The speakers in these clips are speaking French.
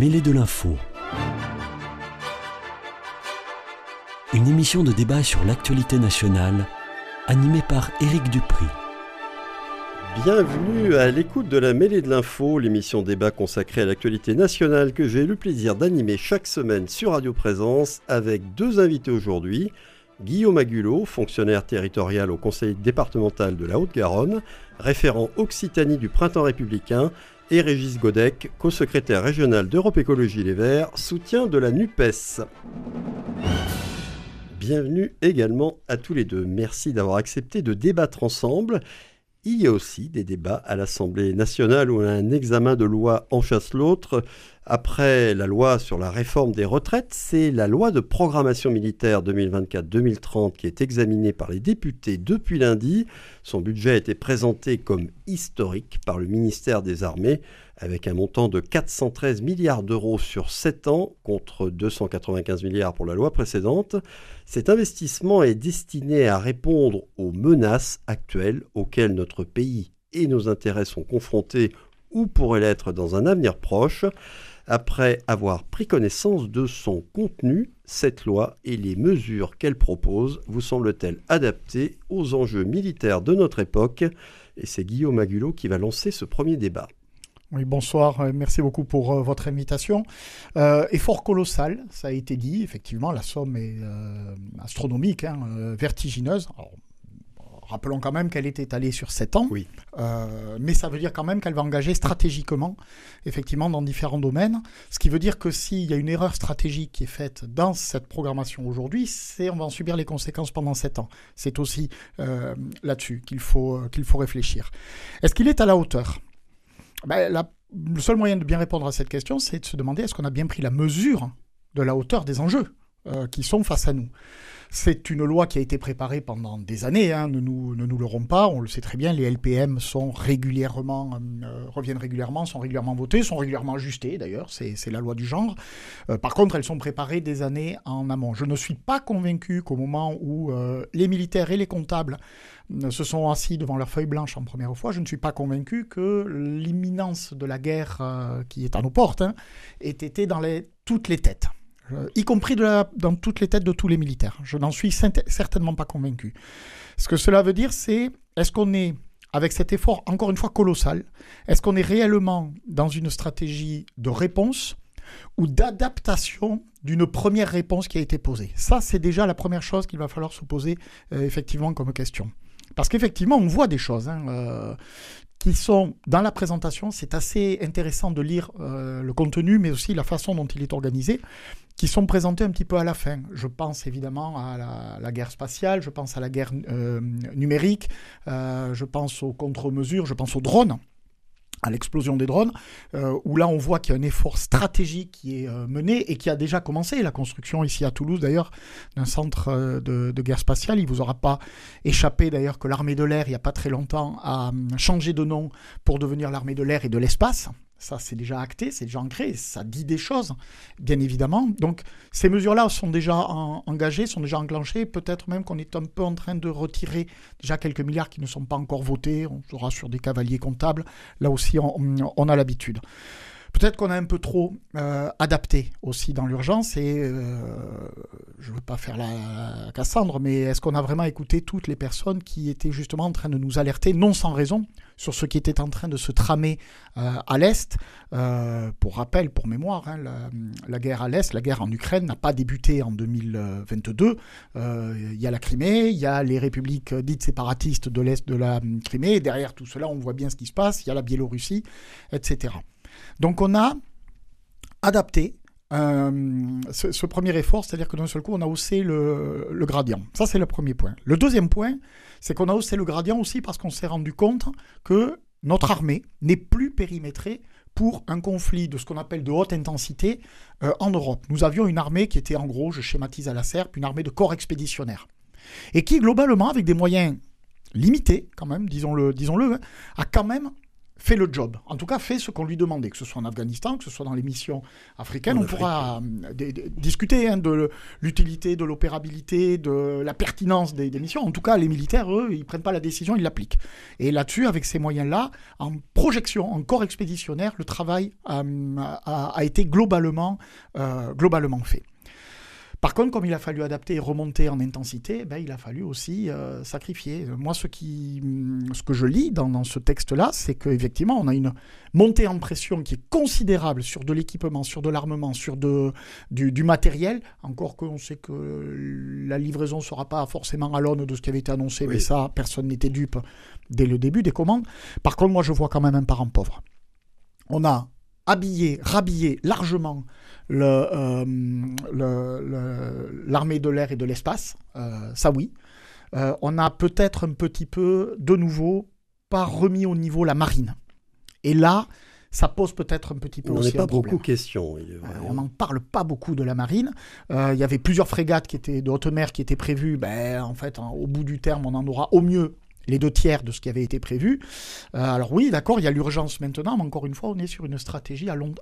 Mêlée de l'info. Une émission de débat sur l'actualité nationale, animée par Éric Dupri. Bienvenue à l'écoute de la mêlée de l'info, l'émission débat consacrée à l'actualité nationale que j'ai le plaisir d'animer chaque semaine sur Radio Présence avec deux invités aujourd'hui. Guillaume Agulot, fonctionnaire territorial au conseil départemental de la Haute-Garonne, référent Occitanie du Printemps républicain, et Régis Godec, co-secrétaire régional d'Europe Écologie Les Verts, soutien de la NUPES. Bienvenue également à tous les deux. Merci d'avoir accepté de débattre ensemble. Il y a aussi des débats à l'Assemblée nationale où un examen de loi en chasse l'autre. Après la loi sur la réforme des retraites, c'est la loi de programmation militaire 2024-2030 qui est examinée par les députés depuis lundi. Son budget a été présenté comme historique par le ministère des Armées avec un montant de 413 milliards d'euros sur 7 ans contre 295 milliards pour la loi précédente. Cet investissement est destiné à répondre aux menaces actuelles auxquelles notre pays et nos intérêts sont confrontés ou pourraient l'être dans un avenir proche. Après avoir pris connaissance de son contenu, cette loi et les mesures qu'elle propose vous semblent-elles adaptées aux enjeux militaires de notre époque? Et c'est Guillaume Agulot qui va lancer ce premier débat. Oui, bonsoir, euh, merci beaucoup pour euh, votre invitation. Euh, effort colossal, ça a été dit, effectivement, la somme est astronomique, hein, vertigineuse. Rappelons quand même qu'elle est étalée sur 7 ans, oui. mais ça veut dire quand même qu'elle va engager stratégiquement, effectivement, dans différents domaines. Ce qui veut dire que s'il y a une erreur stratégique qui est faite dans cette programmation aujourd'hui, c'est on va en subir les conséquences pendant 7 ans. C'est aussi là-dessus qu'il faut, qu'il faut réfléchir. Est-ce qu'il est à la hauteur? Ben, le seul moyen de bien répondre à cette question, c'est de se demander est-ce qu'on a bien pris la mesure de la hauteur des enjeux euh, qui sont face à nous? C'est une loi qui a été préparée pendant des années, hein, ne, nous, ne nous pas, on le sait très bien, les LPM euh, reviennent régulièrement, sont régulièrement votés, sont régulièrement ajustés d'ailleurs, c'est la loi du genre. Euh, par contre, elles sont préparées des années en amont. Je ne suis pas convaincu qu'au moment où les militaires et les comptables se sont assis devant leur feuille blanche en première fois, je ne suis pas convaincu que l'imminence de la guerre euh, qui est à nos portes hein, ait été dans toutes les têtes, euh, y compris dans toutes les têtes de tous les militaires. Je n'en suis certainement pas convaincu. Ce que cela veut dire, c'est est-ce qu'on est, avec cet effort encore une fois colossal, est-ce qu'on est réellement dans une stratégie de réponse ou d'adaptation d'une première réponse qui a été posée? Ça, c'est déjà la première chose qu'il va falloir se poser euh, effectivement comme question. Parce qu'effectivement, on voit des choses hein, euh, qui sont dans la présentation. C'est assez intéressant de lire euh, le contenu, mais aussi la façon dont il est organisé, qui sont présentés un petit peu à la fin. Je pense évidemment à la, guerre spatiale, je pense à la guerre euh, numérique, je pense aux contre-mesures, je pense aux drones à l'explosion des drones, euh, où là on voit qu'il y a un effort stratégique qui est euh, mené et qui a déjà commencé, la construction ici à Toulouse d'ailleurs, d'un centre euh, de, guerre spatiale. Il ne vous aura pas échappé d'ailleurs que l'armée de l'air, il n'y a pas très longtemps, a changé de nom pour devenir l'armée de l'air et de l'espace. Ça, c'est déjà acté, c'est déjà ancré, ça dit des choses, bien évidemment. Donc, ces mesures-là sont déjà engagées, sont déjà enclenchées. Peut-être même qu'on est un peu en train de retirer déjà quelques milliards qui ne sont pas encore votés. On sera sur des cavaliers comptables. Là aussi, on a l'habitude. Peut-être qu'on a un peu trop euh, adapté aussi dans l'urgence et euh, je ne veux pas faire la Cassandre, mais est-ce qu'on a vraiment écouté toutes les personnes qui étaient justement en train de nous alerter, non sans raison, sur ce qui était en train de se tramer euh, à l'Est? Pour rappel, pour mémoire, hein, la, guerre à l'Est, la guerre en Ukraine n'a pas débuté en 2022. Il y a la Crimée, il y a les républiques dites séparatistes de l'Est de la Crimée, et derrière tout cela, on voit bien ce qui se passe, il y a la Biélorussie, etc. Donc on a adapté euh, ce, premier effort, c'est-à-dire que d'un seul coup, on a haussé le, gradient. Ça, c'est le premier point. Le deuxième point, c'est qu'on a haussé le gradient aussi parce qu'on s'est rendu compte que notre armée n'est plus périmétrée pour un conflit de ce qu'on appelle de haute intensité euh, en Europe. Nous avions une armée qui était en gros, je schématise à la serpe, une armée de corps expéditionnaires. Et qui, globalement, avec des moyens limités, quand même, disons-le, hein, a quand même fait le job. En tout cas, fait ce qu'on lui demandait, que ce soit en Afghanistan, que ce soit dans les missions africaines. on pourra euh, discuter hein, de l'utilité, de l'opérabilité, de la pertinence des, missions. En tout cas, les militaires, eux, ils prennent pas la décision, ils l'appliquent. Et là-dessus, avec ces moyens-là, en projection, en corps expéditionnaire, le travail euh, a, été globalement, euh, globalement fait. Par contre, comme il a fallu adapter et remonter en intensité, ben, il a fallu aussi euh, sacrifier. Moi, ce, qui, mm, ce que je lis dans, ce texte-là, c'est qu'effectivement, on a une montée en pression qui est considérable sur de l'équipement, sur de l'armement, sur de, du, matériel. Encore qu'on sait que la livraison ne sera pas forcément à l'aune de ce qui avait été annoncé, mais ça, personne n'était dupe dès le début des commandes. Par contre, moi, je vois quand même un parent pauvre. On a habillé, rhabillé largement euh, l'armée de l'air et de l'espace, euh, ça oui. Euh, on a peut-être un petit peu, de nouveau, pas remis au niveau la marine. Et là, ça pose peut-être un petit peu on aussi pas beaucoup question. on n'en parle pas beaucoup de la marine. il y avait plusieurs frégates qui étaient de haute mer qui étaient prévues. Ben, en fait, au bout du terme, on en aura au mieux les deux tiers de ce qui avait été prévu. Euh, alors oui, d'accord, il y a l'urgence maintenant, mais encore une fois, on est sur une stratégie à long,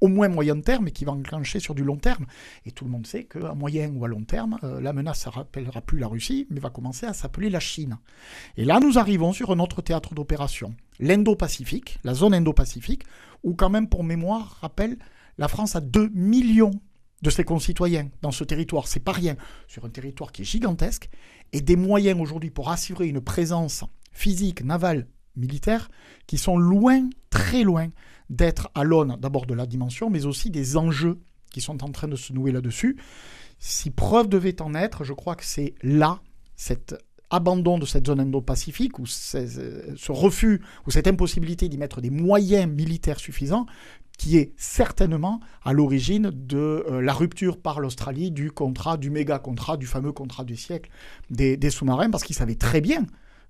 au moins moyen terme et qui va enclencher sur du long terme. Et tout le monde sait qu'à moyen ou à long terme, euh, la menace ne rappellera plus la Russie, mais va commencer à s'appeler la Chine. Et là, nous arrivons sur un autre théâtre d'opération, l'Indo-Pacifique, la zone Indo-Pacifique, où quand même, pour mémoire, rappelle, la France a 2 millions de ses concitoyens dans ce territoire. C'est pas rien. Sur un territoire qui est gigantesque et des moyens aujourd'hui pour assurer une présence physique, navale, militaire, qui sont loin, très loin d'être à l'aune d'abord de la dimension, mais aussi des enjeux qui sont en train de se nouer là-dessus. Si preuve devait en être, je crois que c'est là, cet abandon de cette zone indo-pacifique, ou ce refus, ou cette impossibilité d'y mettre des moyens militaires suffisants, qui est certainement à l'origine de euh, la rupture par l'Australie du contrat, du méga contrat, du fameux contrat du siècle des, sous-marins, parce qu'ils savaient très bien,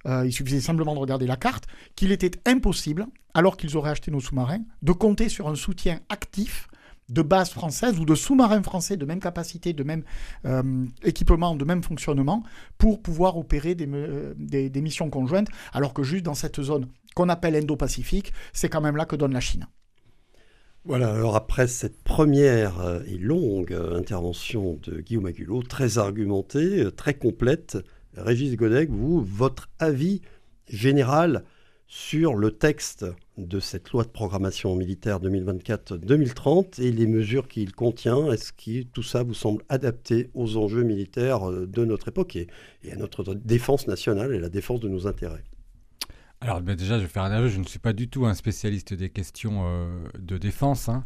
euh, il suffisait simplement de regarder la carte, qu'il était impossible, alors qu'ils auraient acheté nos sous-marins, de compter sur un soutien actif de base française ou de sous-marins français de même capacité, de même euh, équipement, de même fonctionnement, pour pouvoir opérer des, des missions conjointes, alors que juste dans cette zone qu'on appelle Indo-Pacifique, c'est quand même là que donne la Chine. Voilà, alors après cette première euh, et longue euh, intervention de Guillaume Agulot, très argumentée, euh, très complète, Régis Godec, vous, votre avis général sur le texte de cette loi de programmation militaire 2024-2030 et les mesures qu'il contient, est-ce que tout ça vous semble adapté aux enjeux militaires de notre époque et à notre défense nationale et la défense de nos intérêts? Alors ben, déjà, je vais faire un aveu, je ne suis pas du tout un spécialiste des questions euh, de défense. Hein.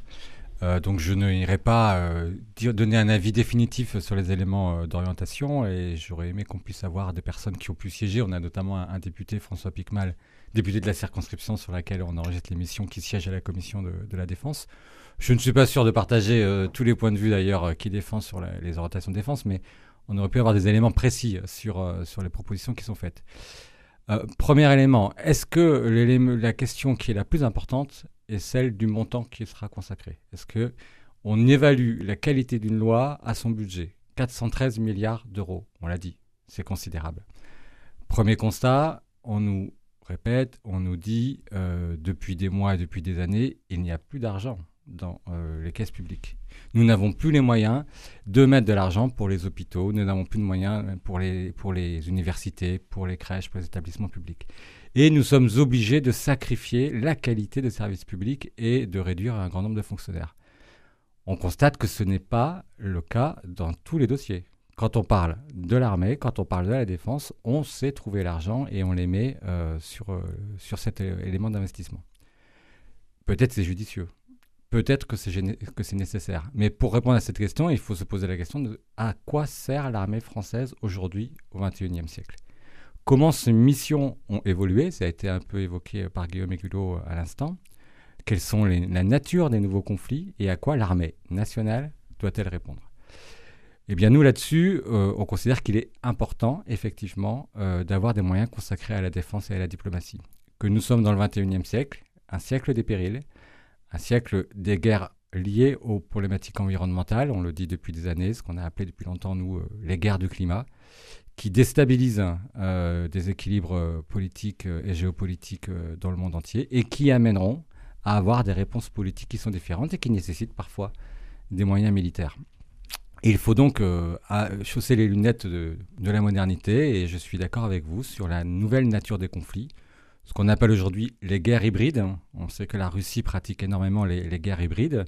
Euh, donc je n'irai pas euh, donner un avis définitif sur les éléments d'orientation et j'aurais aimé qu'on puisse avoir des personnes qui ont pu siéger. On a notamment un, député, François Picmal, député de la circonscription sur laquelle on enregistre l'émission, qui siège à la commission de, la défense. Je ne suis pas sûr de partager tous les points de vue d'ailleurs qui défendent sur les orientations de défense, mais on aurait pu avoir des éléments précis sur, sur les propositions qui sont faites. Euh, premier élément, est-ce que la question qui est la plus importante est celle du montant qui sera consacré? Est-ce que on évalue la qualité d'une loi à son budget? 413 milliards d'euros, on l'a dit, c'est considérable. Premier constat, on nous répète, on nous dit depuis des mois et depuis des années, il n'y a plus d'argent dans les caisses publiques. Nous n'avons plus les moyens de mettre de l'argent pour les hôpitaux, nous n'avons plus de moyens pour les, pour les universités, pour les crèches, pour les établissements publics. Et nous sommes obligés de sacrifier la qualité des services publics et de réduire un grand nombre de fonctionnaires. On constate que ce n'est pas le cas dans tous les dossiers. Quand on parle de l'armée, quand on parle de la défense, on sait trouver l'argent et on les met euh, sur, euh, sur cet élément d'investissement. Peut-être c'est judicieux, peut-être que c'est nécessaire. Mais pour répondre à cette question, il faut se poser la question de à quoi sert l'armée française aujourd'hui au XXIe siècle? Comment ces missions ont évolué? Ça a été un peu évoqué par Guillaume Éculot à l'instant. Quelles sont la nature des nouveaux conflits et à quoi l'armée nationale doit-elle répondre? Eh bien, nous, là-dessus, euh, on considère qu'il est important, effectivement, euh, d'avoir des moyens consacrés à la défense et à la diplomatie. Que nous sommes dans le XXIe siècle, un siècle des périls, un siècle des guerres liées aux problématiques environnementales, on le dit depuis des années, ce qu'on a appelé depuis longtemps, nous, euh, les guerres du climat, qui déstabilisent euh, des équilibres euh, politiques et géopolitiques dans le monde entier et qui amèneront à avoir des réponses politiques qui sont différentes et qui nécessitent parfois des moyens militaires. il faut donc chausser les lunettes de, la modernité et je suis d'accord avec vous sur la nouvelle nature des conflits ce qu'on appelle aujourd'hui les guerres hybrides. On sait que la Russie pratique énormément les, guerres hybrides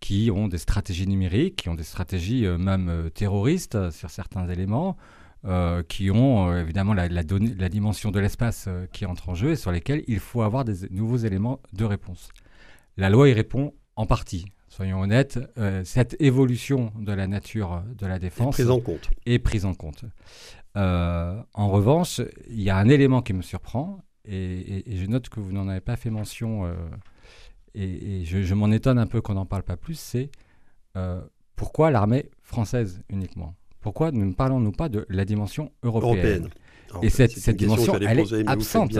qui ont des stratégies numériques, qui ont des stratégies euh, même euh, terroristes sur certains éléments, euh, qui ont évidemment la, la, dimension de l'espace qui entre en jeu et sur lesquels il faut avoir des nouveaux éléments de réponse. La loi y répond en partie. Soyons honnêtes, cette évolution de la nature de la défense est prise en compte. Est prise en compte. en revanche, il y a un élément qui me surprend, et, je note que vous n'en avez pas fait mention, euh, et, je, m'en étonne un peu qu'on n'en parle pas plus, c'est euh, pourquoi l'armée française uniquement? Pourquoi ne parlons-nous pas de la dimension européenne, Et cette, cette dimension, elle est absente.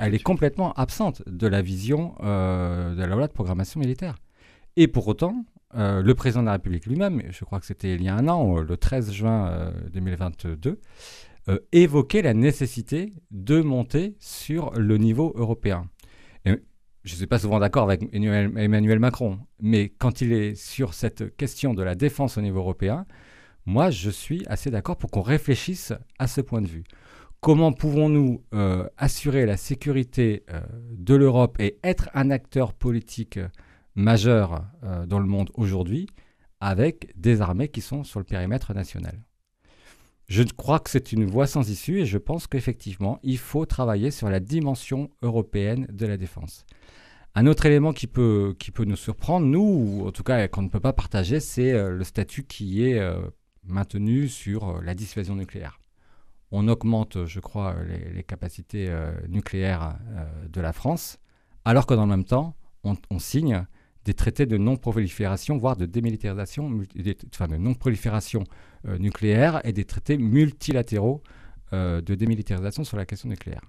Elle est complètement absente de la vision euh, de la loi de programmation militaire. Et pour autant, le président de la République lui-même, je crois que c'était il y a un an, le 13 juin 2022, euh, évoquer la nécessité de monter sur le niveau européen. je ne suis pas souvent d'accord avec Emmanuel Macron, mais quand il est sur cette question de la défense au niveau européen, moi je suis assez d'accord pour qu'on réfléchisse à ce point de vue. Comment pouvons-nous euh, assurer la sécurité euh, de l'Europe et être un acteur politique majeur dans le monde aujourd'hui avec des armées qui sont sur le périmètre national? Je crois que c'est une voie sans issue et je pense qu'effectivement, il faut travailler sur la dimension européenne de la défense. Un autre élément qui peut, qui peut nous surprendre, nous, ou en tout cas qu'on ne peut pas partager, c'est euh, le statut qui est euh, maintenu sur euh, la dissuasion nucléaire. On augmente, je crois, les, capacités nucléaires de la France, alors que dans le même temps, on, on signe des traités de non-prolifération, voire de démilitarisation, enfin de non-prolifération nucléaire et des traités multilatéraux euh, de démilitarisation sur la question nucléaire.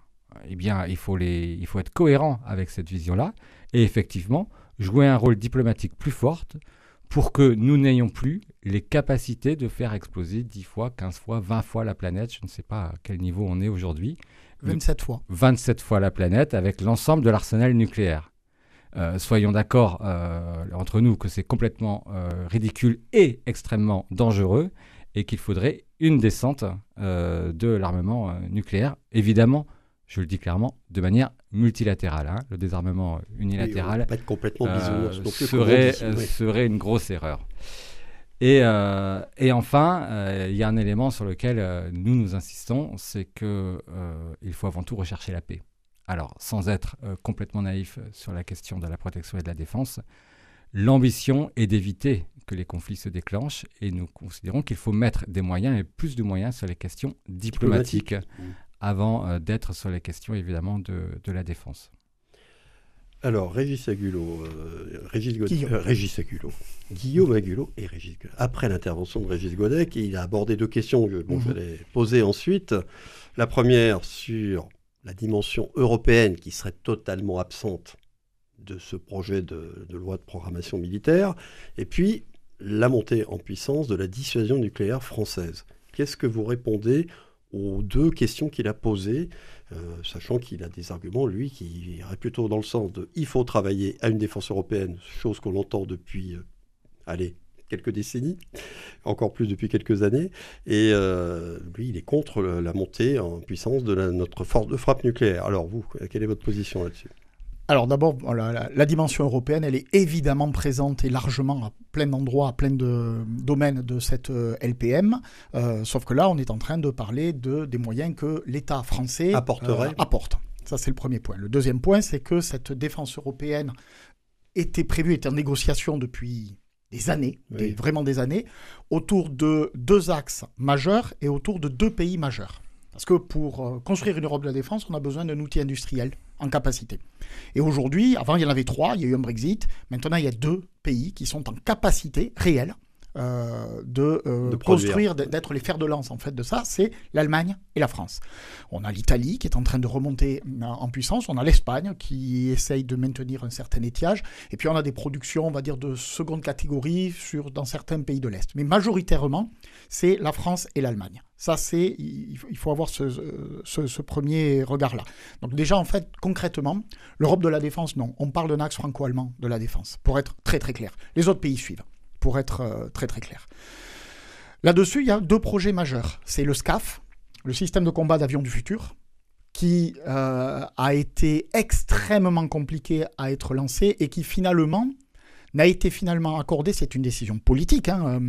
Eh bien, il faut, les, il faut être cohérent avec cette vision-là et effectivement jouer un rôle diplomatique plus fort pour que nous n'ayons plus les capacités de faire exploser 10 fois, 15 fois, 20 fois la planète. Je ne sais pas à quel niveau on est aujourd'hui. 27 fois. 27 fois la planète avec l'ensemble de l'arsenal nucléaire. Euh, soyons d'accord euh, entre nous que c'est complètement euh, ridicule et extrêmement dangereux et qu'il faudrait une descente de l'armement nucléaire. Évidemment, je le dis clairement, de manière multilatérale. Hein. Le désarmement unilatéral pas être complètement serait, serait une grosse erreur. Et, et enfin, il y a un élément sur lequel nous nous insistons, c'est qu'il faut avant tout rechercher la paix. Alors, sans être euh, complètement naïf euh, sur la question de la protection et de la défense, l'ambition est d'éviter que les conflits se déclenchent et nous considérons qu'il faut mettre des moyens et plus de moyens sur les questions diplomatiques mmh. avant euh, d'être sur les questions évidemment de, la défense. Alors, Régis Agulot, Régis, Guillaume. Régis Agulot, Guillaume Agulot et Régis Après l'intervention de Régis Godec, il a abordé deux questions que bon, je mmh. vais poser ensuite. La première sur la dimension européenne qui serait totalement absente de ce projet de, loi de programmation militaire, et puis la montée en puissance de la dissuasion nucléaire française. Qu'est-ce que vous répondez aux deux questions qu'il a posées, sachant qu'il a des arguments, lui, qui iraient plutôt dans le sens de il faut travailler à une défense européenne, chose qu'on entend depuis, allez, quelques décennies, encore plus depuis quelques années. Et euh, lui, il est contre la montée en puissance de notre force de frappe nucléaire. Alors vous, quelle est votre position là-dessus? Alors d'abord, la, dimension européenne, elle est évidemment présente et largement à plein d'endroits, à plein de domaines de cette euh, LPM. Euh, sauf que là, on est en train de parler de, des moyens que l'État français Apporterait. apporte. Ça, c'est le premier point. Le deuxième point, c'est que cette défense européenne était prévue, était en négociation depuis des années, vraiment des années, autour de deux axes majeurs et autour de deux pays majeurs. Parce que pour euh, construire une Europe de la défense, on a besoin d'un outil industriel en capacité. Et aujourd'hui, avant il y en avait trois, il y a eu un Brexit, maintenant il y a deux pays qui sont en capacité réelle euh, de, euh, construire, d'être les fers de lance en fait de ça, c'est l'Allemagne et la France. On a l'Italie qui est en train de remonter en puissance, on a l'Espagne qui essaye de maintenir un certain étiage, et puis on a des productions, on va dire, de seconde catégorie sur, dans certains pays de l'Est. Mais majoritairement, c'est la France et l'Allemagne. Ça, c'est, il faut avoir ce, ce, ce premier regard-là. Donc déjà, en fait, concrètement, l'Europe de la défense, non. On parle d'un axe franco-allemand de la défense, pour être très très clair. Les autres pays suivent pour être euh, très très clair. Là-dessus, il y a deux projets majeurs. C'est le SCAF, le système de combat d'avions du futur, qui euh, a été extrêmement compliqué à être lancé et qui finalement n'a été finalement accordé, c'est une décision politique, hein,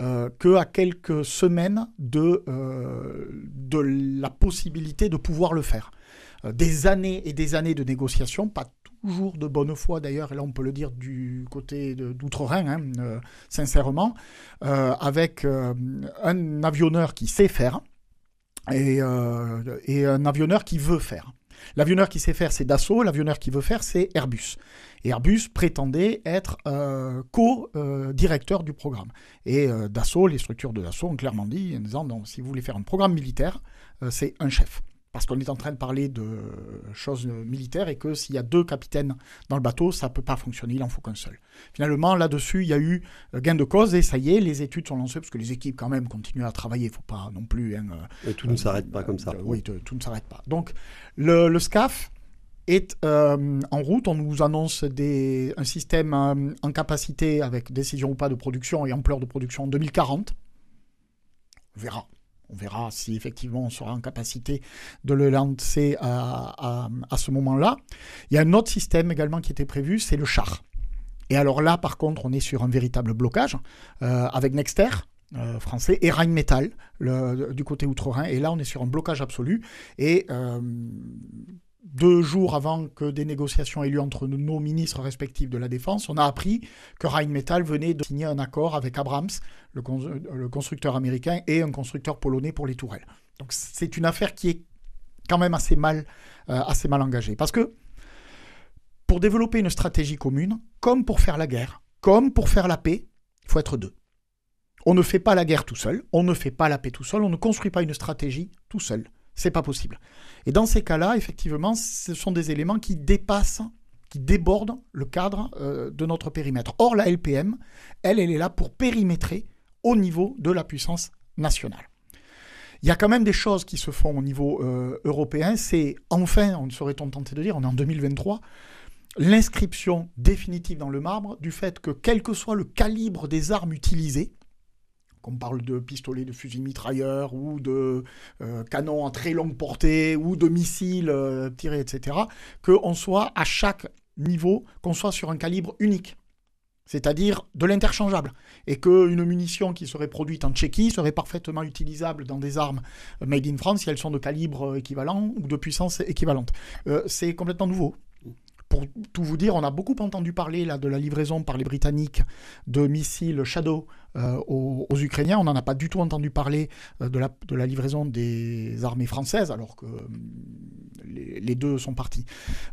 euh, quelques semaines de, de la possibilité de pouvoir le faire. des années et des années de négociations, pas toujours de bonne foi d'ailleurs, et là on peut le dire du côté d'Outre-Rhin, hein, euh, sincèrement, euh, avec euh, un avionneur qui sait faire et, un avionneur qui veut faire. L'avionneur qui sait faire, c'est Dassault, l'avionneur qui veut faire, c'est Airbus. Et Airbus prétendait être co-directeur du programme. Et Dassault, les structures de Dassault ont clairement dit, en disant, si vous voulez faire un programme militaire, c'est un chef parce qu'on est en train de parler de choses militaires et que s'il y a deux capitaines dans le bateau, ça ne peut pas fonctionner, il en faut qu'un seul. Finalement, là-dessus, il y a eu euh, gain de cause et ça y est, les études sont lancées parce que les équipes quand même continuent à travailler, il ne faut pas non plus... Hein, et tout ne s'arrête pas comme ça. Euh, oui, tout, ne s'arrête pas. Donc, le, SCAF est euh, en route. On nous annonce des, un système en capacité avec décision ou pas de production et ampleur de production en 2040. On verra. On verra si effectivement on sera en capacité de le lancer à, ce moment-là. Il y a un autre système également qui était prévu, c'est le char. Et alors là, par contre, on est sur un véritable blocage euh, avec Nexter, euh, français, et Rheinmetall du côté outre-Rhin. Et là, on est sur un blocage absolu. Et euh, deux jours avant que des négociations aient lieu entre nos ministres respectifs de la Défense, on a appris que Rheinmetall venait de signer un accord avec Abrams, le, constructeur américain, et un constructeur polonais pour les tourelles. Donc c'est une affaire qui est quand même assez mal, euh, assez mal engagée. Parce que pour développer une stratégie commune, comme pour faire la guerre, comme pour faire la paix, il faut être deux. On ne fait pas la guerre tout seul, on ne fait pas la paix tout seul, on ne construit pas une stratégie tout seul. C'est pas possible. Et dans ces cas-là, effectivement, ce sont des éléments qui dépassent, qui débordent le cadre euh, de notre périmètre. Or, la LPM, elle, elle est là pour périmétrer au niveau de la puissance nationale. Il y a quand même des choses qui se font au niveau euh, européen. C'est enfin, on serait-on tenté de dire, on est en 2023, l'inscription définitive dans le marbre du fait que quel que soit le calibre des armes utilisées, on parle de pistolets, de fusils mitrailleurs ou de euh, canons en très longue portée ou de missiles euh, tirés, etc., qu'on soit à chaque niveau, qu'on soit sur un calibre unique. C'est-à-dire de l'interchangeable. Et qu'une munition qui serait produite en Tchéquie serait parfaitement utilisable dans des armes made in France si elles sont de calibre équivalent ou de puissance équivalente. Euh, c'est complètement nouveau pour tout vous dire, on a beaucoup entendu parler de la livraison par les Britanniques de missiles Shadow euh, aux, Ukrainiens. On n'en a pas du tout entendu parler euh, de, la, livraison des armées françaises, alors que euh, les, deux sont partis.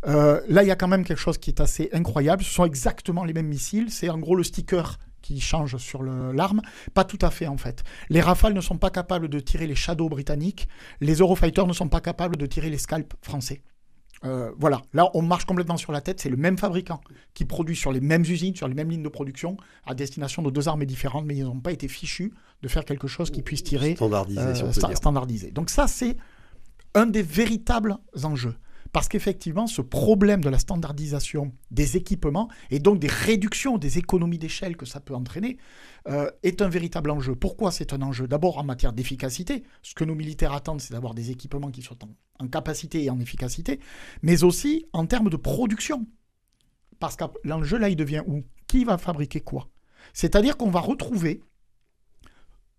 là, il y a quand même quelque chose qui est assez incroyable. Ce sont exactement les mêmes missiles. C'est en gros le sticker qui change sur l'arme. Pas tout à fait, en fait. Les Rafales ne sont pas capables de tirer les Shadow britanniques. Les Eurofighters ne sont pas capables de tirer les Scalps français. Euh, voilà, là on marche complètement sur la tête, c'est le même fabricant qui produit sur les mêmes usines, sur les mêmes lignes de production, à destination de deux armées différentes, mais ils n'ont pas été fichus de faire quelque chose qui puisse tirer standardisé. Euh, standardisé. Donc ça c'est un des véritables enjeux. Parce qu'effectivement, ce problème de la standardisation des équipements et donc des réductions des économies d'échelle que ça peut entraîner euh, est un véritable enjeu. Pourquoi c'est un enjeu? D'abord en matière d'efficacité. Ce que nos militaires attendent, c'est d'avoir des équipements qui soient en, capacité et en efficacité, mais aussi en termes de production. Parce que l'enjeu là, il devient où? Qui va fabriquer quoi? C'est-à-dire qu'on va retrouver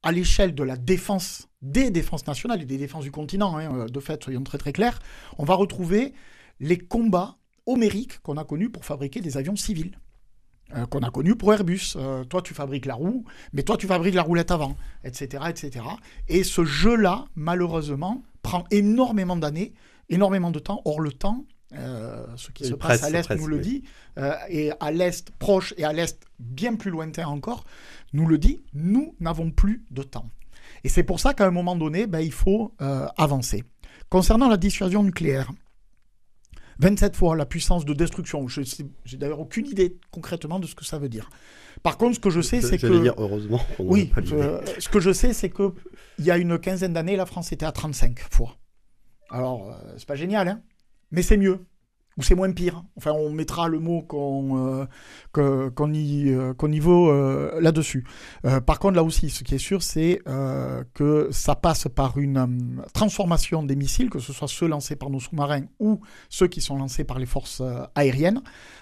à l'échelle de la défense, des défenses nationales et des défenses du continent, hein, euh, de fait, soyons très très clairs, on va retrouver les combats homériques qu'on a connus pour fabriquer des avions civils. Euh, qu'on a connus pour Airbus. Euh, toi, tu fabriques la roue, mais toi, tu fabriques la roulette avant, etc. etc. Et ce jeu-là, malheureusement, prend énormément d'années, énormément de temps. Or, le temps, ce qui se passe à l'Est nous le dit, et à l'Est proche et à l'Est bien plus lointain encore, nous le dit, nous n'avons plus de temps. Et c'est pour ça qu'à un moment donné, ben, il faut euh, avancer. Concernant la dissuasion nucléaire, 27 fois la puissance de destruction. Je n'ai d'ailleurs aucune idée concrètement de ce que ça veut dire. Par contre, ce que je sais, c'est que. dire heureusement. oui, ce que je sais, c'est que il y a une quinzaine d'années, la France était à 35 fois. Alors, euh, c'est pas génial, hein mais c'est mieux ou c'est moins pire. Enfin, on mettra le mot qu'on euh, y, euh, y vaut euh, là-dessus. par contre, là aussi, ce qui est sûr, c'est que ça passe par une transformation des missiles, que ce soit ceux lancés par nos sous-marins ou ceux qui sont lancés par les forces aériennes.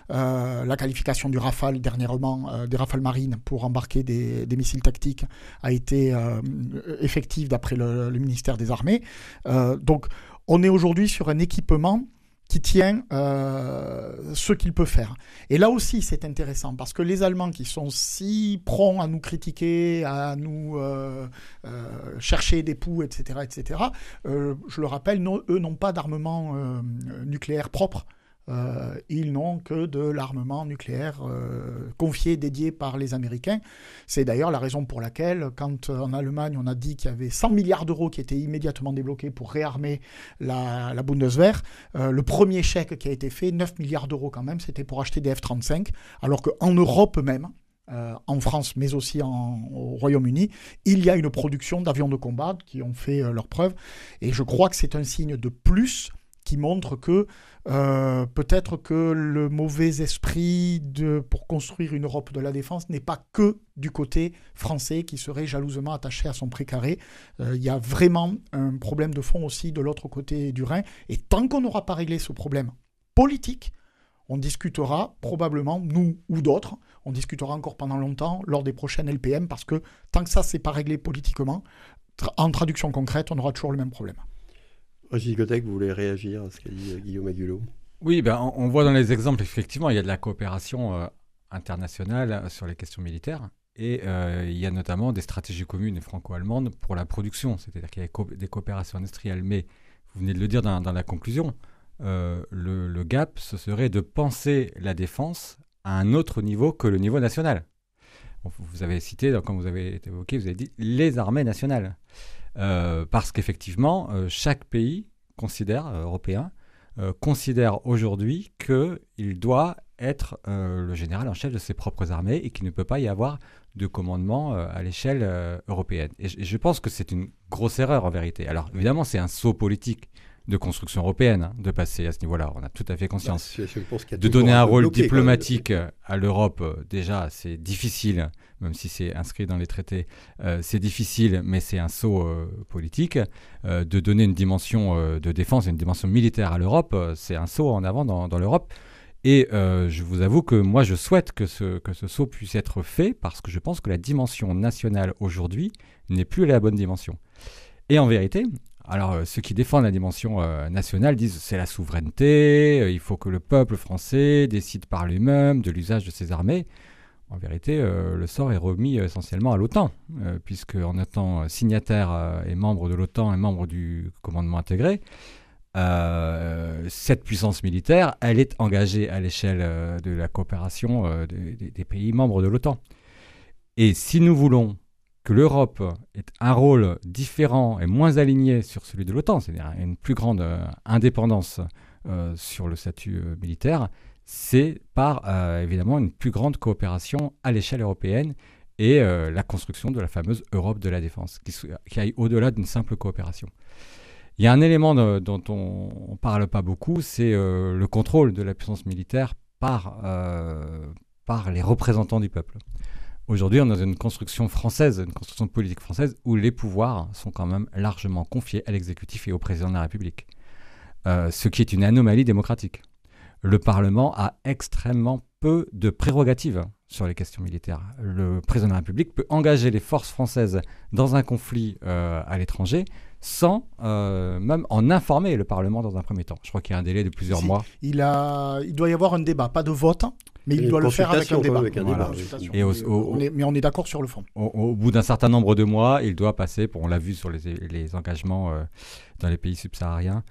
la qualification du Rafale dernièrement, des Rafales marines pour embarquer des, missiles tactiques a été effective d'après le, ministère des Armées. donc, on est aujourd'hui sur un équipement qui tient euh, ce qu'il peut faire. Et là aussi, c'est intéressant parce que les Allemands qui sont si prompts à nous critiquer, à nous euh, euh, chercher des poux, etc., etc., je le rappelle, eux n'ont pas d'armement nucléaire propre. Euh, ils n'ont que de l'armement nucléaire euh, confié, dédié par les Américains. C'est d'ailleurs la raison pour laquelle, quand euh, en Allemagne on a dit qu'il y avait 100 milliards d'euros qui étaient immédiatement débloqués pour réarmer la, la Bundeswehr, le premier chèque qui a été fait, 9 milliards d'euros quand même, c'était pour acheter des F-35, alors qu'en Europe même, en France, mais aussi au Royaume-Uni, il y a une production d'avions de combat qui ont fait leur preuve. Et je crois que c'est un signe de plus qui montre que euh, peut-être que le mauvais esprit de, pour construire une Europe de la défense n'est pas que du côté français qui serait jalousement attaché à son précaré. Euh, il y a vraiment un problème de fond aussi de l'autre côté du Rhin. Et tant qu'on n'aura pas réglé ce problème politique, on discutera probablement, nous ou d'autres, on discutera encore pendant longtemps lors des prochaines LPM parce que tant que ça, c'est pas réglé politiquement, en traduction concrète, on aura toujours le même problème. Vous voulez réagir à ce qu'a dit euh, Guillaume Agulot Oui, ben, on, voit dans les exemples, effectivement, il y a de la coopération euh, internationale euh, sur les questions militaires. Et il y a notamment des stratégies communes franco-allemandes pour la production, c'est-à-dire qu'il y a des coopérations industrielles. Mais vous venez de le dire dans, la conclusion, le, gap, ce serait de penser la défense à un autre niveau que le niveau national. Vous avez cité, comme vous avez évoqué, vous avez dit les armées nationales. Euh, parce qu'effectivement, euh, chaque pays considère, euh, européen, considère aujourd'hui qu'il doit être le général en chef de ses propres armées et qu'il ne peut pas y avoir de commandement à l'échelle européenne. Et je, pense que c'est une grosse erreur en vérité. Alors évidemment, c'est un saut politique de construction européenne hein, de passer à ce niveau-là. On a tout à fait conscience. Bah, de donner un, rôle diplomatique à l'Europe, déjà, c'est difficile même si c'est inscrit dans les traités, euh, c'est difficile, mais c'est un saut euh, politique. Euh, de donner une dimension de défense, une dimension militaire à l'Europe, c'est un saut en avant dans, l'Europe. Et je vous avoue que moi, je souhaite que ce, que ce saut puisse être fait parce que je pense que la dimension nationale aujourd'hui n'est plus la bonne dimension. Et en vérité, alors ceux qui défendent la dimension nationale disent c'est la souveraineté, il faut que le peuple français décide par lui-même de l'usage de ses armées. En vérité, euh, le sort est remis essentiellement à l'OTAN, euh, puisque en étant signataire euh, et membre de l'OTAN et membre du commandement intégré, cette puissance militaire, elle est engagée à l'échelle de la coopération des pays membres de l'OTAN. Et si nous voulons que l'Europe ait un rôle différent et moins aligné sur celui de l'OTAN, c'est-à-dire une plus grande indépendance sur le statut militaire, c'est par évidemment une plus grande coopération à l'échelle européenne et la construction de la fameuse Europe de la défense, qui, aille au-delà d'une simple coopération. Il y a un élément dont on ne parle pas beaucoup, c'est le contrôle de la puissance militaire par les représentants du peuple. Aujourd'hui, on est dans une construction française, une construction politique française, où les pouvoirs sont quand même largement confiés à l'exécutif et au président de la République. Euh, ce qui est une anomalie démocratique. Le Parlement a extrêmement peu de prérogatives sur les questions militaires. Le président de la République peut engager les forces françaises dans un conflit euh, à l'étranger sans euh, même en informer le Parlement dans un premier temps. Je crois qu'il y a un délai de plusieurs mois. Il, a, il doit y avoir un débat, pas de vote, mais il doit le faire avec un débat. Et mais on est d'accord sur le fond. Au, bout d'un certain nombre de mois, il doit passer, on l'a vu sur les, engagements euh, dans les pays subsahariens,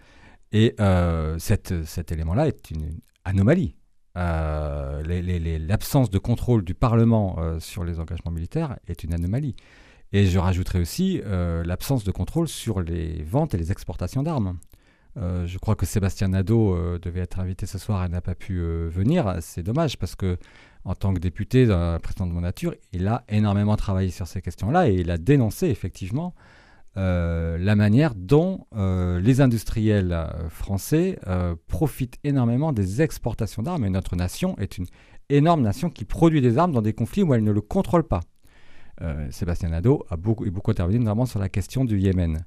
et euh, cette, cet élément-là est une anomalie. Euh, l'absence de contrôle du Parlement sur les engagements militaires est une anomalie. Et je rajouterai aussi l'absence de contrôle sur les ventes et les exportations d'armes. Euh, je crois que Sébastien Nadeau euh, devait être invité ce soir et n'a pas pu euh, venir. C'est dommage parce que, en tant que député, président de mon nature, il a énormément travaillé sur ces questions-là et il a dénoncé effectivement la manière dont les industriels français profitent énormément des exportations d'armes. Et notre nation est une énorme nation qui produit des armes dans des conflits où elle ne le contrôle pas. Sébastien Nadeau a beaucoup, beaucoup intervenu notamment sur la question du Yémen.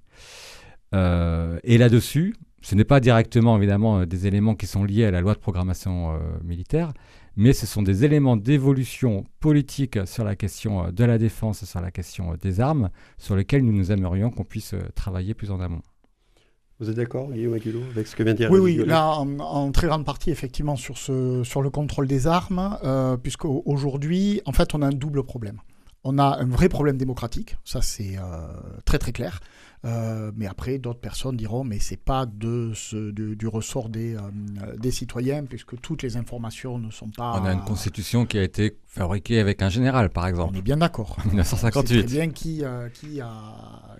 et là-dessus, ce n'est pas directement évidemment euh, des éléments qui sont liés à la loi de programmation euh, militaire, mais ce sont des éléments d'évolution politique sur la question euh, de la défense, sur la question des armes, sur lesquels nous nous aimerions qu'on puisse travailler plus en amont. Vous êtes d'accord, Guillaume Aguilot, avec ce que vient de dire Oui, oui, là, en, très grande partie, effectivement, sur, ce, sur le contrôle des armes, euh, puisqu'aujourd'hui, en fait, on a un double problème. On a un vrai problème démocratique, ça c'est très très clair. Euh, mais après, d'autres personnes diront, mais c'est pas de ce, du ressort des, euh, des citoyens, puisque toutes les informations ne sont pas. On a une constitution qui a été fabriquée avec un général, par exemple. On est bien d'accord. En 1958. C'est bien qui, euh, qui, a,